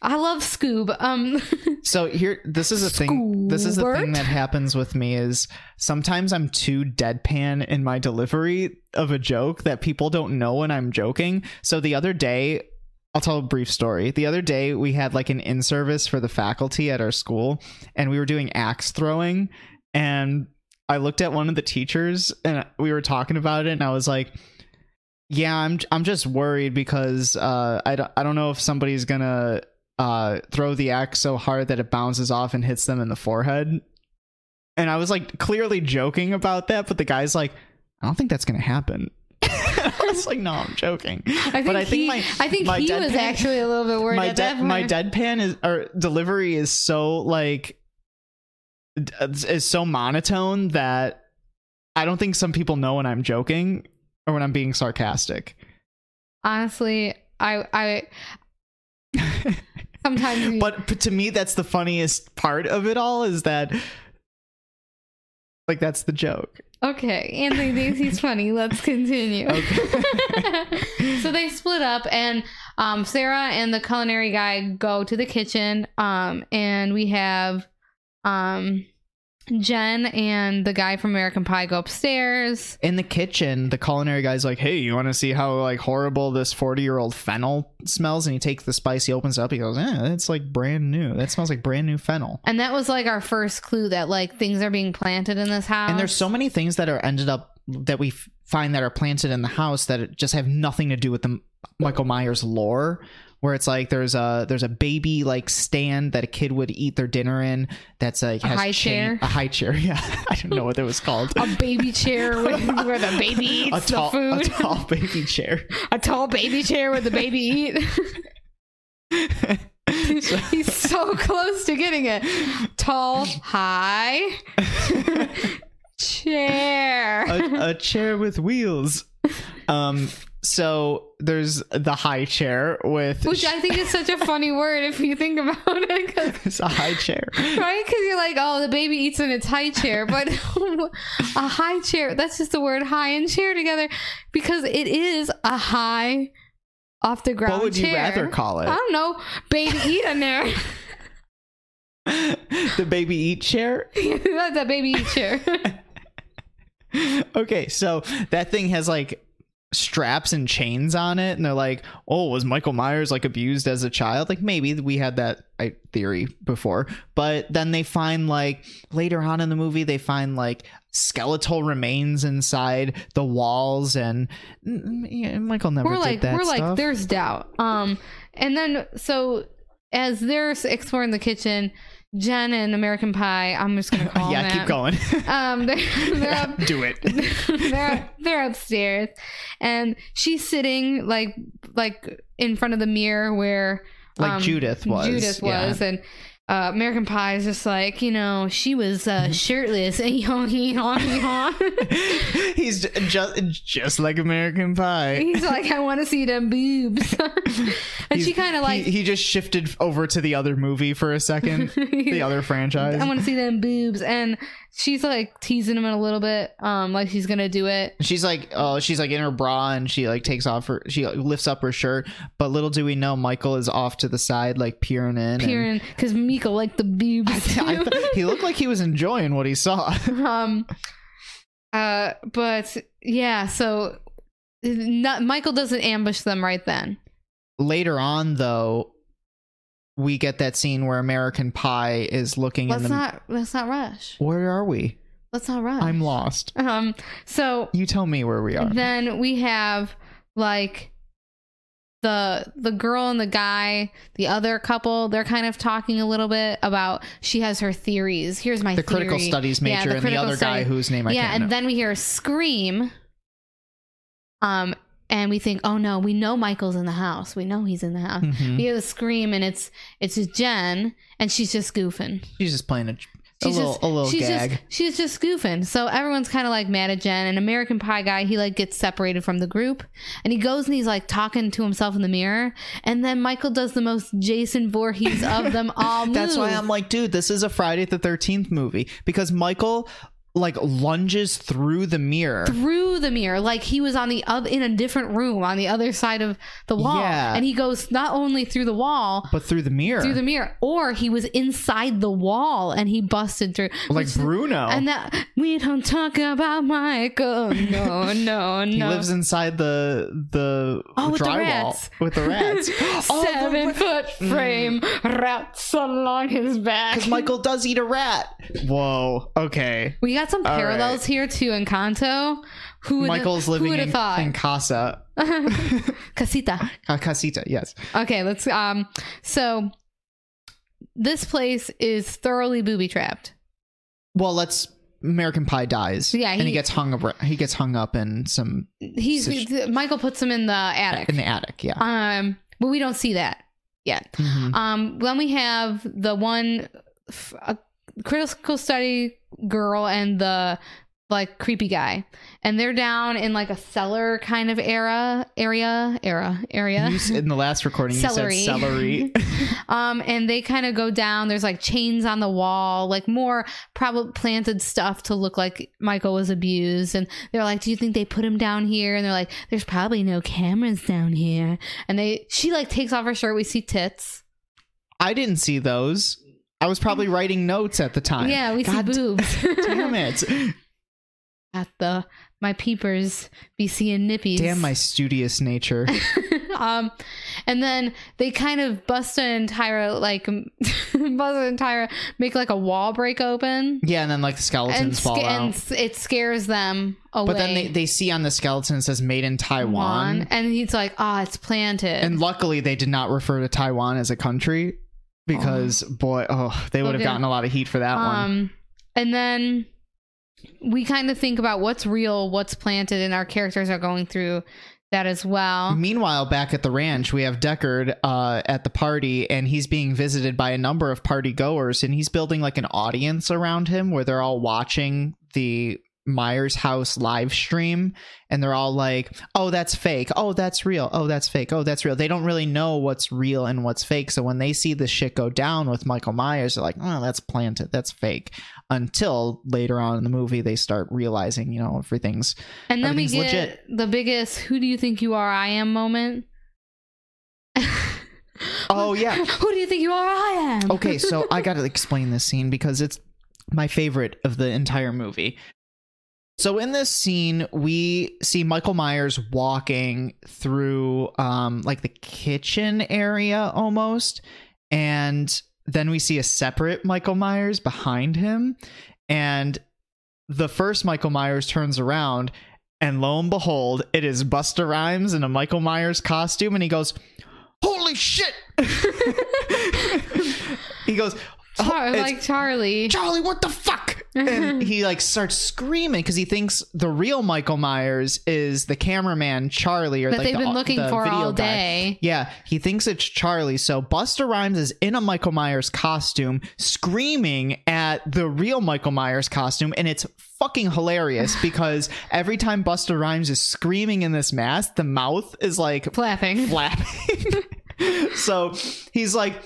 I love Scoob. Um, So here, this is a thing. This is the thing that happens with me is sometimes I'm too deadpan in my delivery of a joke that people don't know when I'm joking. So the other day, I'll tell a brief story. The other day, we had like an in service for the faculty at our school, and we were doing axe throwing. And I looked at one of the teachers, and we were talking about it, and I was like. Yeah, I'm I'm just worried because uh, I don't I don't know if somebody's gonna uh, throw the axe so hard that it bounces off and hits them in the forehead. And I was like clearly joking about that, but the guy's like, I don't think that's gonna happen. I was like, no, I'm joking. I think but I think he, my I think my he was actually a little bit worried my de- my deadpan is or delivery is so like is so monotone that I don't think some people know when I'm joking or when I'm being sarcastic. Honestly, I, I sometimes. but, but to me that's the funniest part of it all is that like that's the joke Okay, Anthony thinks he's funny. Let's continue. Okay. so they split up, and um, Sarah and the culinary guy go to the kitchen, um, and we have um, Jen and the guy from American Pie go upstairs. in the kitchen the culinary guy's like hey you want to see how like horrible this 40 year old fennel smells and he takes the spice he opens it up he goes "Yeah, it's like brand new that smells like brand new fennel And that was like our first clue that like things are being planted in this house. and there's so many things that are ended up that we find that are planted in the house that just have nothing to do with the Michael Myers lore where it's like there's a there's a baby like stand that a kid would eat their dinner in that's like A high chain- chair? a high chair yeah I don't know what it was called a baby chair where the baby eats a tall, the a tall baby chair A tall baby chair where the baby eat. He's so close to getting it. Tall, high chair. a, a chair with wheels. Um, so there's the high chair with Which I think is such a funny word if you think about it. it's a high chair. right? Because you're like, oh, the baby eats in its high chair, but a high chair, that's just the word high and chair together because it is a high off the ground What would you chair. rather call it? I don't know. Baby eat in there. the baby eat chair. that's a baby eat chair. Okay, so that thing has like straps and chains on it, and they're like, "Oh, was Michael Myers like abused as a child?" Like maybe we had that theory before, but then they find like later on in the movie they find like skeletal remains inside the walls, and mm, yeah, Michael never we're did like, that we're like, there's doubt. Um, and then so as they're exploring the kitchen, Jen and American Pie, I'm just gonna call yeah, them keep going. Um, they're, they're up, Do it. they're they're upstairs, and she's sitting like like in front of the mirror where Like um, Judith was, Judith yeah. was, and uh, American Pie is just like you know she was uh, shirtless and yawn yawn yawn. He's just just like American Pie. He's like, I want to see them boobs, and she kind of like. he, he just shifted over to the other movie for a second, the other franchise. I want to see them boobs, and she's like teasing him a little bit, um, like she's gonna do it. she's like, oh, she's like in her bra and she like takes off her, she like, lifts up her shirt. But little do we know, Michael is off to the side, like peering in. and- Peering, because Miko liked the boobs. Too. I th- he looked like he was enjoying what he saw. um uh but yeah so not, michael doesn't ambush them right then Later on, though, we get that scene where American Pie is looking let's in the. not let's not rush Where are we? let's not rush I'm lost. um so You tell me where we are. then we have like the the girl and the guy the other couple they're kind of talking a little bit about she has her theories here's my the critical theory. studies Yeah, major and the critical other guy whose name I yeah and know. then we hear a scream um and we think oh no we know michael's in the house we know he's in the house Mhm. we hear the scream and it's it's jen and she's just goofing She's just playing a, a she's little just a little she's gag. just she's just goofing. So everyone's kind of like mad at jen. And american pie guy he like gets separated from the group. And he goes and he's like talking to himself in the mirror. And then michael does the most jason Voorhees of them all That's why. I'm like, dude, this is a Friday the 13th movie. Because Michael like lunges through the mirror. through the mirror like he was on the other in a different room on the other side of the wall Yeah. and he goes not only through the wall But through the mirror, through the mirror or he was inside the wall and he busted through like which- Bruno. and that we don't talk about michael no no no. he lives inside the the Oh, with the drywall rats. with the rats. Oh, the seven ra- foot mm. frame rats along his back Because Michael does eat a rat. Whoa. Okay. we got some All parallels right. here to Encanto. Who would Michael's who living have in, thought? in casa. Casita. Ca- Casita, yes. Okay, let's um so this place is thoroughly booby trapped. Well, let's American Pie dies. Yeah, and he he- gets hung up. He gets hung up in some He's Situ- Michael puts him in the attic. in the attic. Yeah. Um but we don't see that yet. Mhm. Um then we have the one f- critical study girl and the like creepy guy. And they're down in like a cellar kind of era area era area. You in the last recording, Celery. you said celery. um and they kind of go down there's like chains on the wall like more probably planted stuff to look like michael was abused and they're like do you think they put him down here and they're like there's probably no cameras down here and they she like takes off her shirt we see tits I didn't see those. I was probably writing notes at the time. yeah we God see boobs Damn it. at the my peepers be seeing nippies Damn my studious nature. um and then they kind of Busta and Tyra like Busta and Tyra make like a wall break open Yeah, and then like the skeletons sca- fall and out. it scares them away. But then they, they see on the skeleton it says made in Taiwan. Juan, and he's like, "Ah, it's planted." And luckily they did not refer to Taiwan as a country because boy, oh, they would have gotten a lot of heat for that one. um, and then we kind of think about what's real, what's planted, and our characters are going through that as well. Meanwhile, back at the ranch, we have Deckard uh, at the party, and he's being visited by a number of party goers, and he's building like an audience around him where they're all watching the Myers house live stream and they're all like, "Oh, that's fake. Oh, that's real. Oh, that's fake. Oh, that's real." They don't really know what's real and what's fake. So when they see the shit go down with Michael Myers, they're like, "Oh, that's planted. That's fake." Until later on in the movie they start realizing, you know, everything's And then we get legit. the biggest "Who do you think you are? I am" moment. Oh yeah. Who do you think you are? I am. okay, so I got to explain this scene because it's my favorite of the entire movie. So in this scene, we see Michael Myers walking through um like the kitchen area almost and then we see a separate Michael Myers behind him and the first Michael Myers turns around and lo and behold, it is Busta Rhymes in a Michael Myers costume and he goes, "Holy shit." he goes, "Oh, Char- it's- like Charlie. Charlie, what the fuck? And he like starts screaming because he thinks the real Michael Myers is the cameraman Charlie, or that like they've the- been looking for all guy. day. Yeah, he thinks it's Charlie. So Busta Rhymes is in a Michael Myers costume, screaming at the real Michael Myers costume, and it's fucking hilarious because every time Busta Rhymes is screaming in this mask, the mouth is like Flapping. flapping. so he's like,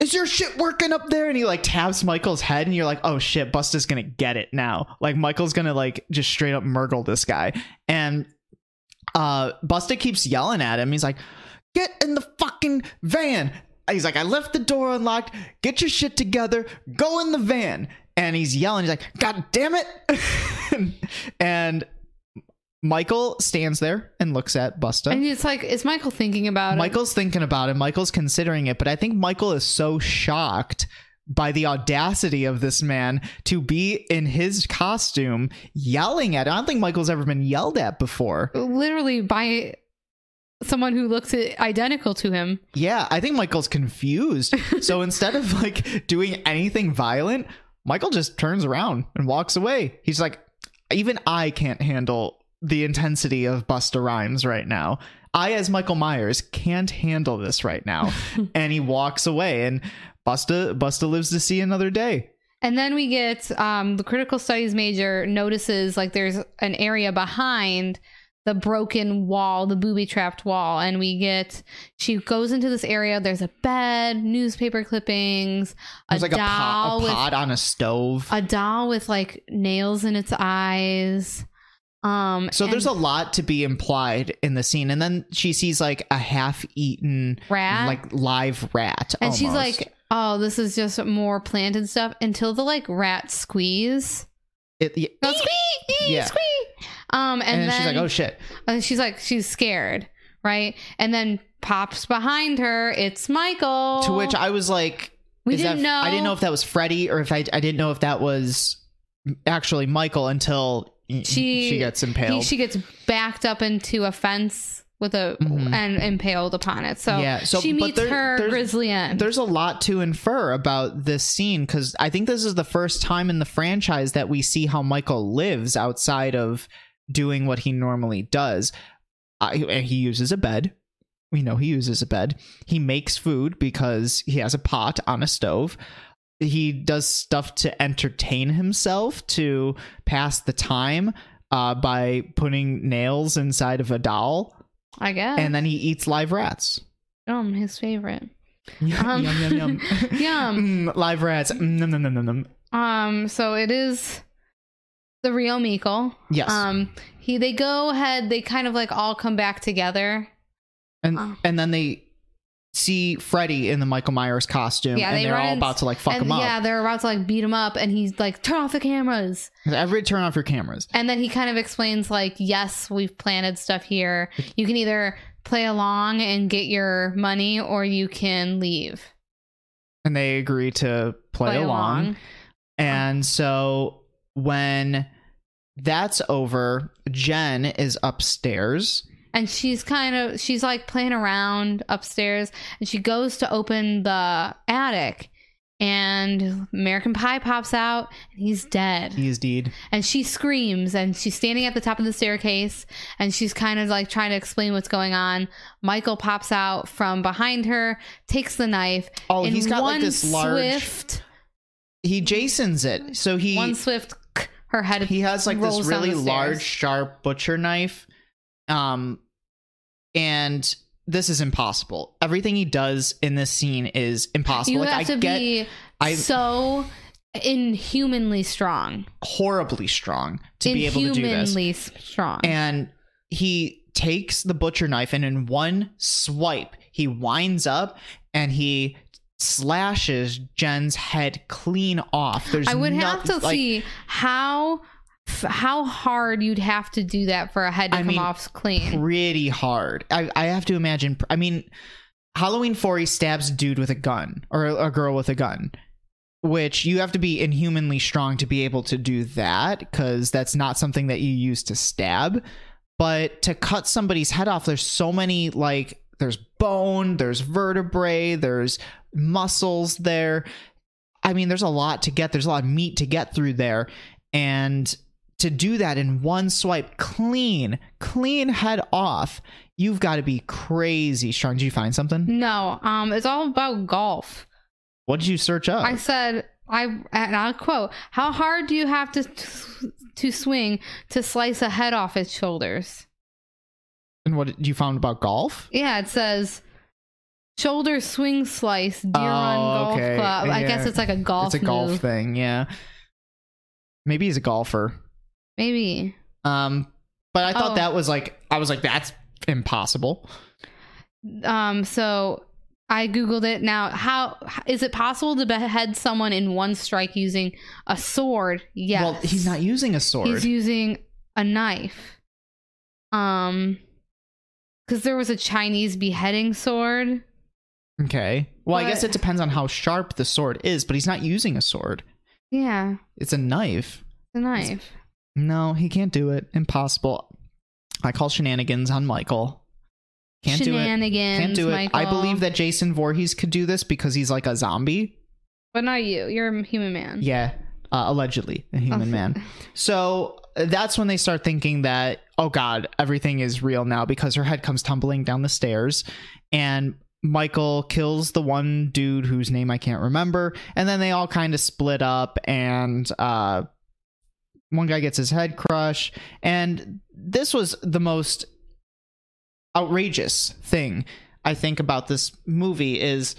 Is your shit working up there? And he like taps Michael's head, and you're like, Oh shit, Busta's gonna get it now. Like Michael's gonna like just straight up murgle this guy. And uh Busta keeps yelling at him. He's like, Get in the fucking van. He's like, I left the door unlocked. Get your shit together. Go in the van. And he's yelling. He's like, God damn it. and Michael stands there and looks at Busta. And it's like, is Michael thinking about it? Michael's thinking about it. Michael's considering it, but I think Michael is so shocked by the audacity of this man to be in his costume yelling at. I don't think Michael's ever been yelled at before. literally by someone who looks identical to him. Yeah, I think Michael's confused. so instead of like doing anything violent, Michael just turns around and walks away. He's like, even I can't handle the intensity of Busta Rhymes right now. I, as Michael Myers, can't handle this right now. and he walks away, and Busta Busta lives to see another day. And then we get um, the critical studies major notices like there's an area behind the broken wall, the booby trapped wall. And we get, she goes into this area. There's a bed, newspaper clippings, a There's like a doll pot, a with pot on a stove. a doll with like nails in its eyes. Um, so there's a lot to be implied in the scene, and then she sees like a half-eaten, rat. like live rat, and she's like, "Oh, this is just more planted stuff." Until the like rat squeeze, It- y- go squeak, Yeah. squeak. Um, and, and, then then she's like, "Oh shit!" and she's like, she's scared, right? And then pops behind her. It's Michael. To which I was like, we didn't that, know. I didn't know if that was Freddy or if I, I didn't know if that was actually Michael until She- she gets He- impaled. she gets backed up into a fence with a Mhm. and impaled upon it. So, Yeah, so- she meets there- her there's- grisly end. There's a lot to infer about this scene because I think this is the first time in the franchise that we see how Michael lives outside of doing what he normally does. I, he uses a bed. We know he uses a bed. He makes food because he has a pot on a stove. He does stuff to entertain himself to pass the time uh, by putting nails inside of a doll, I guess. and then he eats live rats. um, his favorite. yum Um, yum yum yum. Yum. Mm, live rats. Mm, Nom, nom, nom, nom, nom. Um, so it is the real Mikkel. Yes. Um, he they go ahead. They kind of like all come back together. and oh. and then they see Freddy in the Michael Myers costume, Yeah, and they they're all about to like fuck and him up. yeah, they're about to like beat him up, and he's like, "Turn off the cameras." Every turn off your cameras. And then he kind of explains like, "Yes, we've planted stuff here. You can either play along and get your money, or you can leave. And they agree to play, along. And so when that's over, Jen is upstairs. And she's kind of she's like playing around upstairs and she goes to open the attic and american pie pops out and he's dead He is dead. and she screams and she's standing at the top of the staircase and she's kind of like trying to explain what's going on michael pops out from behind her takes the knife Oh, he's got like this large. swift He Jason's it. So he one swift her head. he has like this really large sharp butcher knife um and this is impossible everything he does in this scene is impossible you like have i to get be I- so inhumanly strong. horribly strong to be able to do this inhumanly strong. and he takes the butcher knife and in one swipe he winds up and he slashes jen's head clean off there's I would no- have to like, see how f- how hard you'd have to do that for a head to I come mean, off clean. pretty hard. I, I have to imagine. I mean, Halloween 4 he stabs a dude with a gun or a, a girl with a gun, which you have to be inhumanly strong to be able to do that because that's not something that you use to stab. But to cut somebody's head off, there's so many like there's bone, there's vertebrae, there's muscles there. I mean, there's a lot to get. There's a lot of meat to get through there, and to do that in one swipe, clean, clean head off, you've got to be crazy strong. Did you find something? No, um, it's all about golf. What did you search up? I said, I and I'll quote: "How hard do you have to to swing to slice a head off its shoulders?" and what did you found about golf? Yeah, it says. Shoulder swing slice, deer Oh, run golf okay, club. I guess it's like a golf. it's a golf move. thing, yeah. Maybe he's a golfer. Maybe. Um, but I thought Oh. that was like I was like that's impossible. Um, so I googled it. Now, how is it possible to behead someone in one strike using a sword? Yes. Well, he's not using a sword. He's using a knife. Um, because there was a Chinese beheading sword. okay. Well, I guess it depends on how sharp the sword is, but he's not using a sword. Yeah, It's a knife. the knife. No, he can't do it. Impossible. I call shenanigans on Michael. Can't do it. Shenanigans. Can't do it. I believe that Jason Voorhees could do this because he's like a zombie. but not you. You're a human man. Yeah, uh, allegedly a human Okay. man. So uh, that's when they start thinking that oh god, everything is real now because her head comes tumbling down the stairs, and Michael kills the one dude whose name I can't remember, and then they all kind of split up, and uh, one guy gets his head crushed, and this was the most outrageous thing I think about this movie is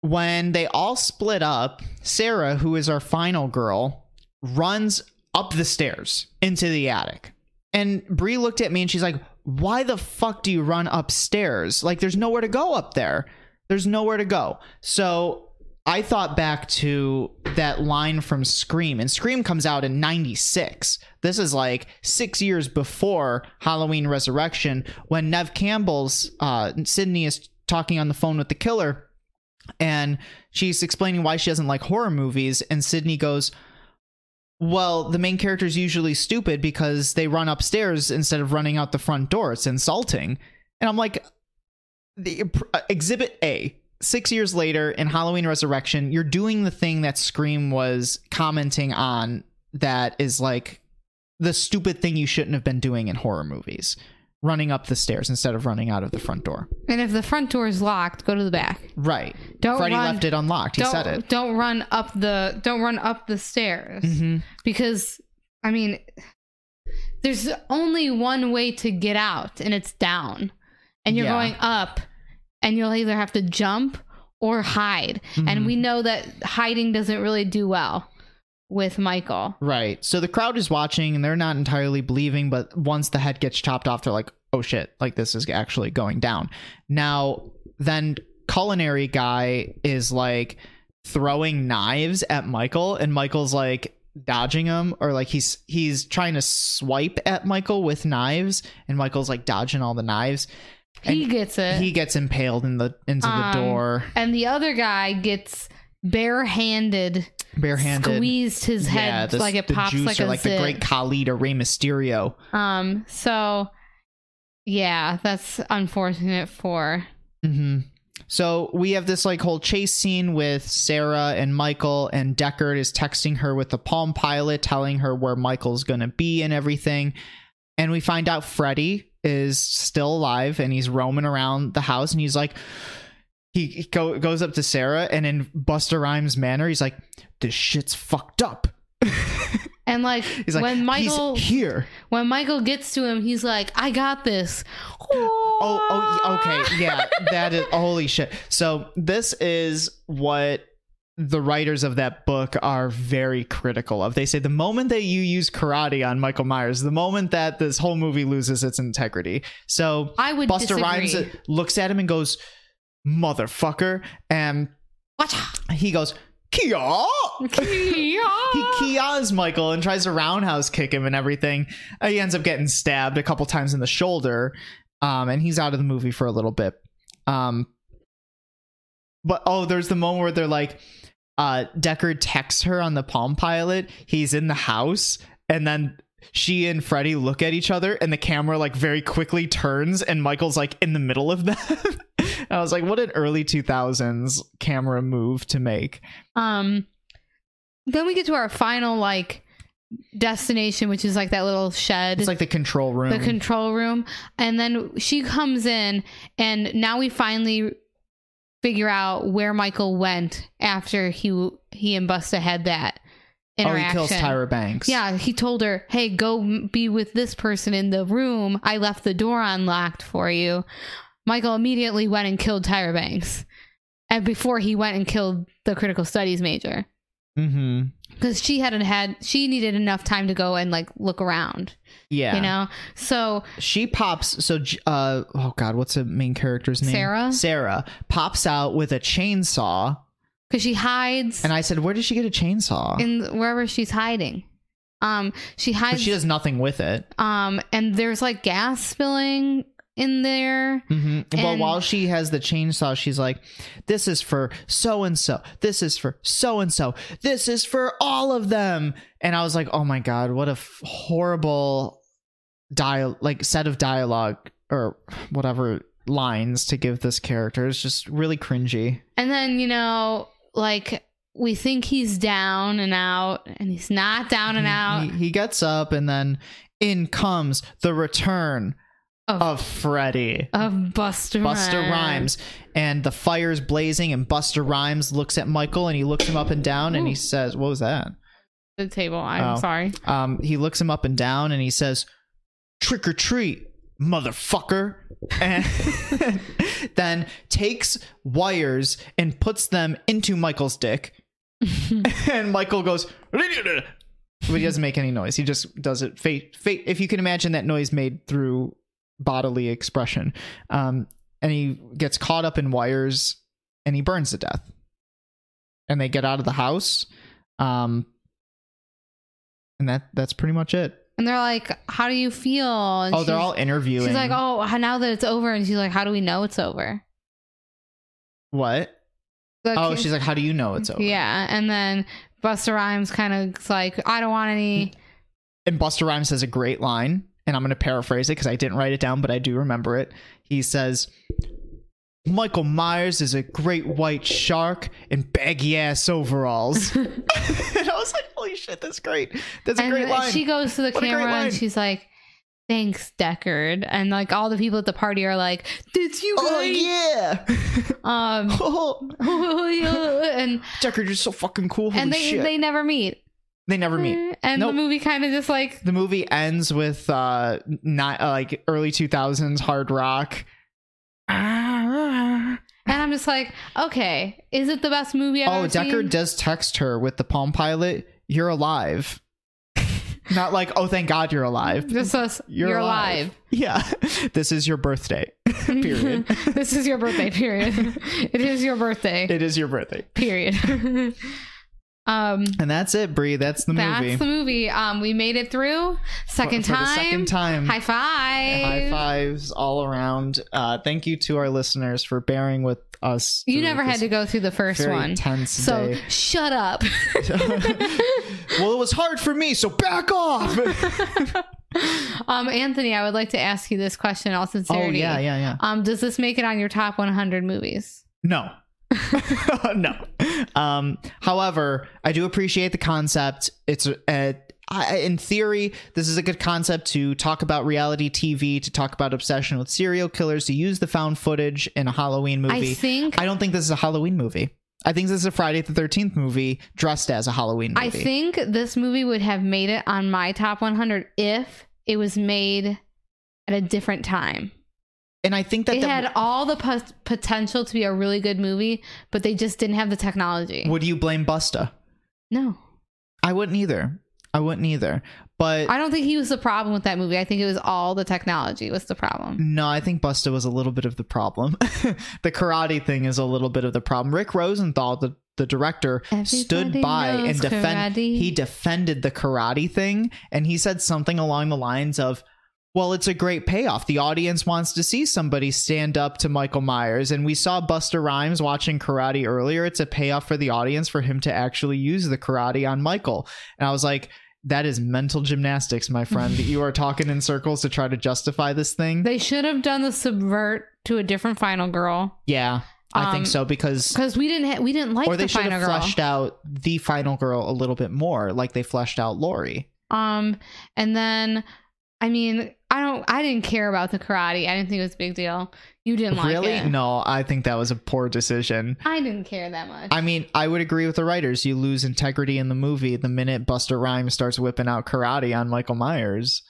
when they all split up, Sarah, who is our final girl, runs up the stairs into the attic. And Brie looked at me and she's like, "Why the fuck do you run upstairs? Like there's nowhere to go up there. There's nowhere to go." So I thought back to that line from Scream, and Scream comes out in 96. This is like six years before Halloween Resurrection when Neve Campbell's uh, Sidney is talking on the phone with the killer, and she's explaining why she doesn't like horror movies, and Sidney goes, well, the main character is usually stupid because they run upstairs instead of running out the front door. It's insulting. And I'm like, the uh, exhibit A. Six years later in Halloween Resurrection, you're doing the thing that Scream was commenting on that is like the stupid thing you shouldn't have been doing in horror movies running up the stairs instead of running out of the front door. And if the front door is locked, go to the back. Right. Don't Freddy run- left it unlocked. He said it. don't run up the don't run up the stairs hmm because I mean there's only one way to get out and it's down. And you're Yeah. going up and you'll either have to jump or hide. Mhm. And we know that hiding doesn't really do well with Michael. Right. So the crowd is watching and they're not entirely believing, but once the head gets chopped off, they're like, oh shit, like this is actually going down. Now, then culinary guy is like throwing knives at Michael, and Michael's like dodging him, or like he's he's trying to swipe at Michael with knives, and Michael's like dodging all the knives. He And gets it. He gets impaled in the into the Um, door, and the other guy gets barehanded barehanded. squeezed his head the- like it the pops like juicer, a like the great Khali to Rey Mysterio. Um, so yeah, that's unfortunate for hmm So we have this like whole chase scene with Sarah and Michael, and Deckard is texting her with the Palm Pilot, telling her where Michael's gonna be and everything. And we find out Freddy is still alive and he's roaming around the house, and he's like, he, go, goes up to Sarah, and in Busta Rhymes manner, he's like, "This shit's fucked up." And like, He's like, when Michael he's here. when Michael gets to him, he's like, "I got this." Oh, oh, okay, yeah, that is holy shit. So this is what the writers of that book are very critical of. They say the moment that you use karate on Michael Myers, the moment that this whole movie loses its integrity. So I would Busta disagree. Rhymes looks at him and goes, "Motherfucker," and he goes, "Kia." Kia. he kias Michael and tries to roundhouse kick him and everything. Uh, he ends up getting stabbed a couple times in the shoulder, um, and he's out of the movie for a little bit. Um, but oh, there's the moment where they're like, uh, Deckard texts her on the Palm Pilot. He's in the house, and then she and Freddy look at each other, and the camera like very quickly turns, and Michael's like in the middle of them. I was like, what an early 2000s camera move to make. Um, then we get to our final like destination, which is like that little shed. It's like the control room. the control room and then she comes in and now we finally figure out where michael went after he he and busta had that interaction. oh, he kills Tyra Banks. yeah he told her hey go be with this person in the room i left the door unlocked for you michael immediately went and killed tyra banks and before he went and killed the critical studies major Mm-hmm. because she hadn't had she needed enough time to go and like look around Yeah. you know so She pops. So, uh, oh god, what's the main character's name? Sarah? Sarah pops out with a chainsaw, because she hides and I said, "Where did she get a chainsaw?" in wherever she's hiding. Um, she but hides. she does nothing with it. um, and there's like gas spilling in there. hmm but while she has the chainsaw, she's like, "This is for so and so. This is for so and so. This is for all of them." And I was like, "Oh my god, what a f- horrible dial like set of dialogue or whatever lines to give this character. is just really cringy." And then you know, like we think he's down and out, and he's not down and out. He, he gets up, and then in comes the return Of- of Freddy. of Busta Busta Rhymes and the fire's blazing and Busta Rhymes looks at Michael and he looks him up and down and he says, "What was that?" The table. I'm Oh. sorry. Um, he looks him up and down and he says, "Trick or treat, motherfucker!" And then takes wires and puts them into Michael's dick, and Michael goes, but he doesn't make any noise. He just does it. Fate, fate. If you can imagine that noise made through bodily expression, um, and he gets caught up in wires and he burns to death. And they get out of the house, um, and that that's pretty much it. And they're like, "How do you feel?" And oh, they're all interviewing. She's like, "Oh, now that it's over," and she's like, "How do we know it's over?" what? The Oh, she's like, how do you know it's over? Yeah, and then Busta Rhymes kind of like, "I don't want any." Mm. And Busta Rhymes has a great line, and I'm going to paraphrase it because I didn't write it down, but I do remember it. He says, Michael Myers is a great white shark in baggy ass overalls. and I was like, holy shit, that's great. That's a and great line. she goes to the What camera and she's like, "Thanks, Deckard," and like all the people at the party are like, "Did you?" oh, guys?" yeah. Um. oh, and Deckard, you're so fucking cool. Holy and they shit. they never meet. they never meet. And Nope. the movie kind of just like The movie ends with uh not uh, like early 2000s hard rock. and I'm just like, okay, is it the best movie I've Oh, ever Deckard seen? does text her with the Palm Pilot, "You're alive." Not like, "Oh, thank God you're alive." Just us, You're, you're, alive. alive. Yeah, this is your birthday. Period. this is your birthday. Period. it is your birthday. it is your birthday, period. Um, and that's it, Brie. That's the that's movie. That's the movie. Um, we made it through. Second for, for time. second time. High five. High fives all around. Uh, thank you to our listeners for bearing with us. You never had to go through the first very one. tense So day. shut up. well, it was hard for me, so back off. um, Anthony, I would like to ask you this question in all oh yeah, yeah, yeah. Um, does this make it on your top 100 movies? No. no. Um, however, I do appreciate the concept. It's uh, I, in theory, this is a good concept to talk about reality TV, to talk about obsession with serial killers, to use the found footage in a Halloween movie. I think I don't think this is a Halloween movie. I think this is a Friday the 13th movie dressed as a Halloween movie. I think this movie would have made it on my top 100 if it was made at a different time. And I think that It the- had all the pot- potential to be a really good movie, but they just didn't have the technology. would you blame Busta? no. I wouldn't either. I wouldn't either. But I don't think he was the problem with that movie. I think it was all the technology was the problem. No, I think Busta was a little bit of the problem. the karate thing is a little bit of the problem. Rick Rosenthal, the, the director, stood by and knows defend karate. he defended the karate thing and he said something along the lines of well, it's a great payoff. The audience wants to see somebody stand up to Michael Myers. And we saw Busta Rhymes watching karate earlier. It's a payoff for the audience for him to actually use the karate on Michael. And I was like, that is mental gymnastics, my friend. That you are talking in circles to try to justify this thing. They should have done the subvert to a different final girl Yeah, I Um, think so because because we didn't ha- we didn't like or they the should final have girl. fleshed out the final girl a little bit more, like they fleshed out Laurie. Um, and then I mean, I don't, I didn't care about the karate. I didn't think it was a big deal. You didn't like really? it. Really? No, I think that was a poor decision. I didn't care that much. I mean, I would agree with the writers. You lose integrity in the movie the minute Busta Rhymes starts whipping out karate on Michael Myers.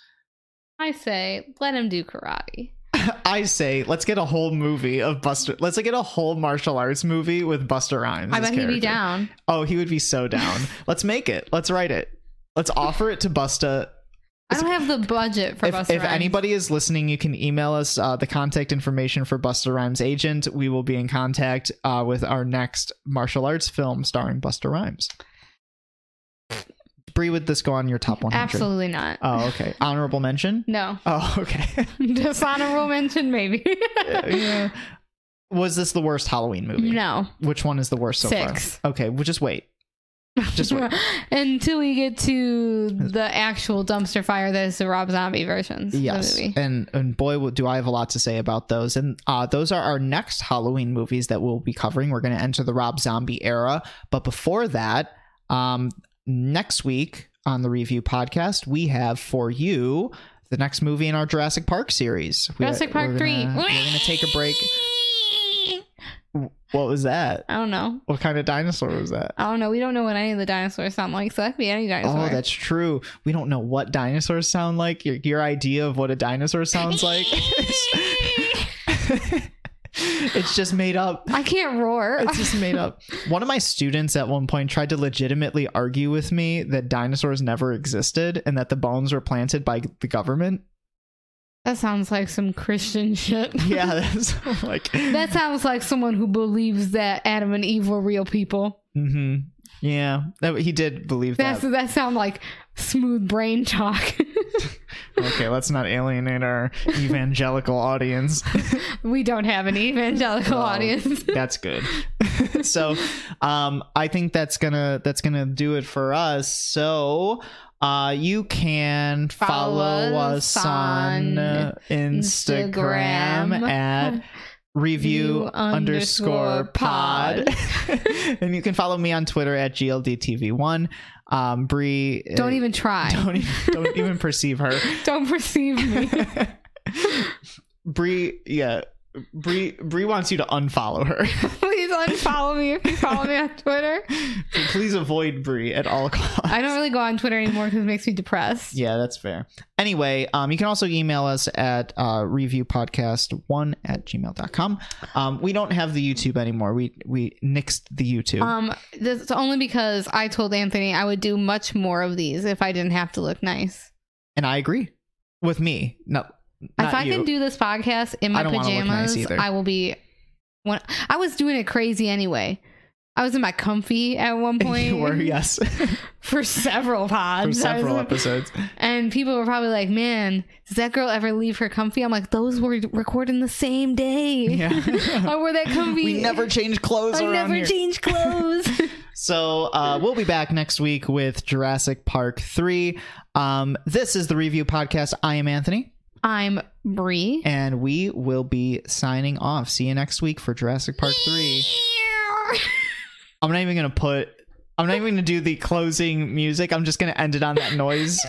I say let him do karate. I say, let's get a whole movie of Busta. Let's get a whole martial arts movie with Busta Rhymes. I bet he'd be down. Oh, he would be so down. let's make it. Let's write it. Let's offer it to Busta. I don't have the budget for if, Busta if Rhymes. anybody is listening, you can email us uh, the contact information for Busta Rhymes' agent. We will be in contact uh, with our next martial arts film starring Busta Rhymes. Brie, would this go on your top 100? Absolutely not. Oh, okay. Honorable mention? no. Oh, okay. Dishonorable mention, maybe. yeah. Was this the worst Halloween movie? no. Which one is the worst so Six. far? Okay, we'll just wait. Just wait. Until we get to the actual dumpster fire that is the Rob Zombie versions. of Yes, The movie. and and boy, do I have a lot to say about those. And uh, those are our next Halloween movies that we'll be covering. We're going to enter the Rob Zombie era, but before that, um, next week on the review podcast, we have for you the next movie in our Jurassic Park series. We- Jurassic Park we're 3. gonna- We're going to take a break. What was that? I don't know. What kind of dinosaur was that? I don't know. We don't know what any of the dinosaurs sound like, so that could be any dinosaur. Oh, that's true. We don't know what dinosaurs sound like. Your your idea of what a dinosaur sounds like. it's just made up. I can't roar. It's just made up. One of my students at one point tried to legitimately argue with me that dinosaurs never existed and that the bones were planted by the government. That sounds like some Christian shit. Yeah, that's like that sounds like someone who believes that Adam and Eve were real people. hmm Yeah, that, he did believe That's that. that sound like smooth brain talk. Okay, let's not alienate our evangelical audience. we don't have an evangelical Well, audience. that's good so um i think that's gonna that's gonna do it for us so uh you can follow, Follow us us on on instagram, Instagram. at review underscore pod and you can follow me on twitter at gldtv1 um brie uh, Don't even try. Don't, don't even, don't even perceive her don't perceive me. Brie, yeah, Brie, Brie wants you to unfollow her. Please unfollow me if you follow me on Twitter. Please avoid Brie at all costs. I don't really go on Twitter anymore because it makes me depressed. Yeah, that's fair. Anyway, um, you can also email us at uh, reviewpodcast1 at gmail.com. Um, we don't have the YouTube anymore. We we nixed the YouTube. Um, this only because I told Anthony I would do much more of these if I didn't have to look nice. and I agree with me. No, not if I you. can do this podcast in my I look nice pajamas. I will be. When I was doing it crazy anyway. I was in my comfy at one point. you were, yes, for several pods. for I was several episodes. And people were probably like, "Man, does that girl ever leave her comfy?" I'm like, "Those were recording the same day. Yeah. I wore that comfy. we never change clothes I never here. change clothes." So uh, we'll be back next week with Jurassic Park 3. Um, this is the review podcast. I am Anthony, I'm Brie. and we will be signing off. See you next week for Jurassic Park 3. I'm not even going to put, I'm not even going to do the closing music. I'm just going to end it on that noise.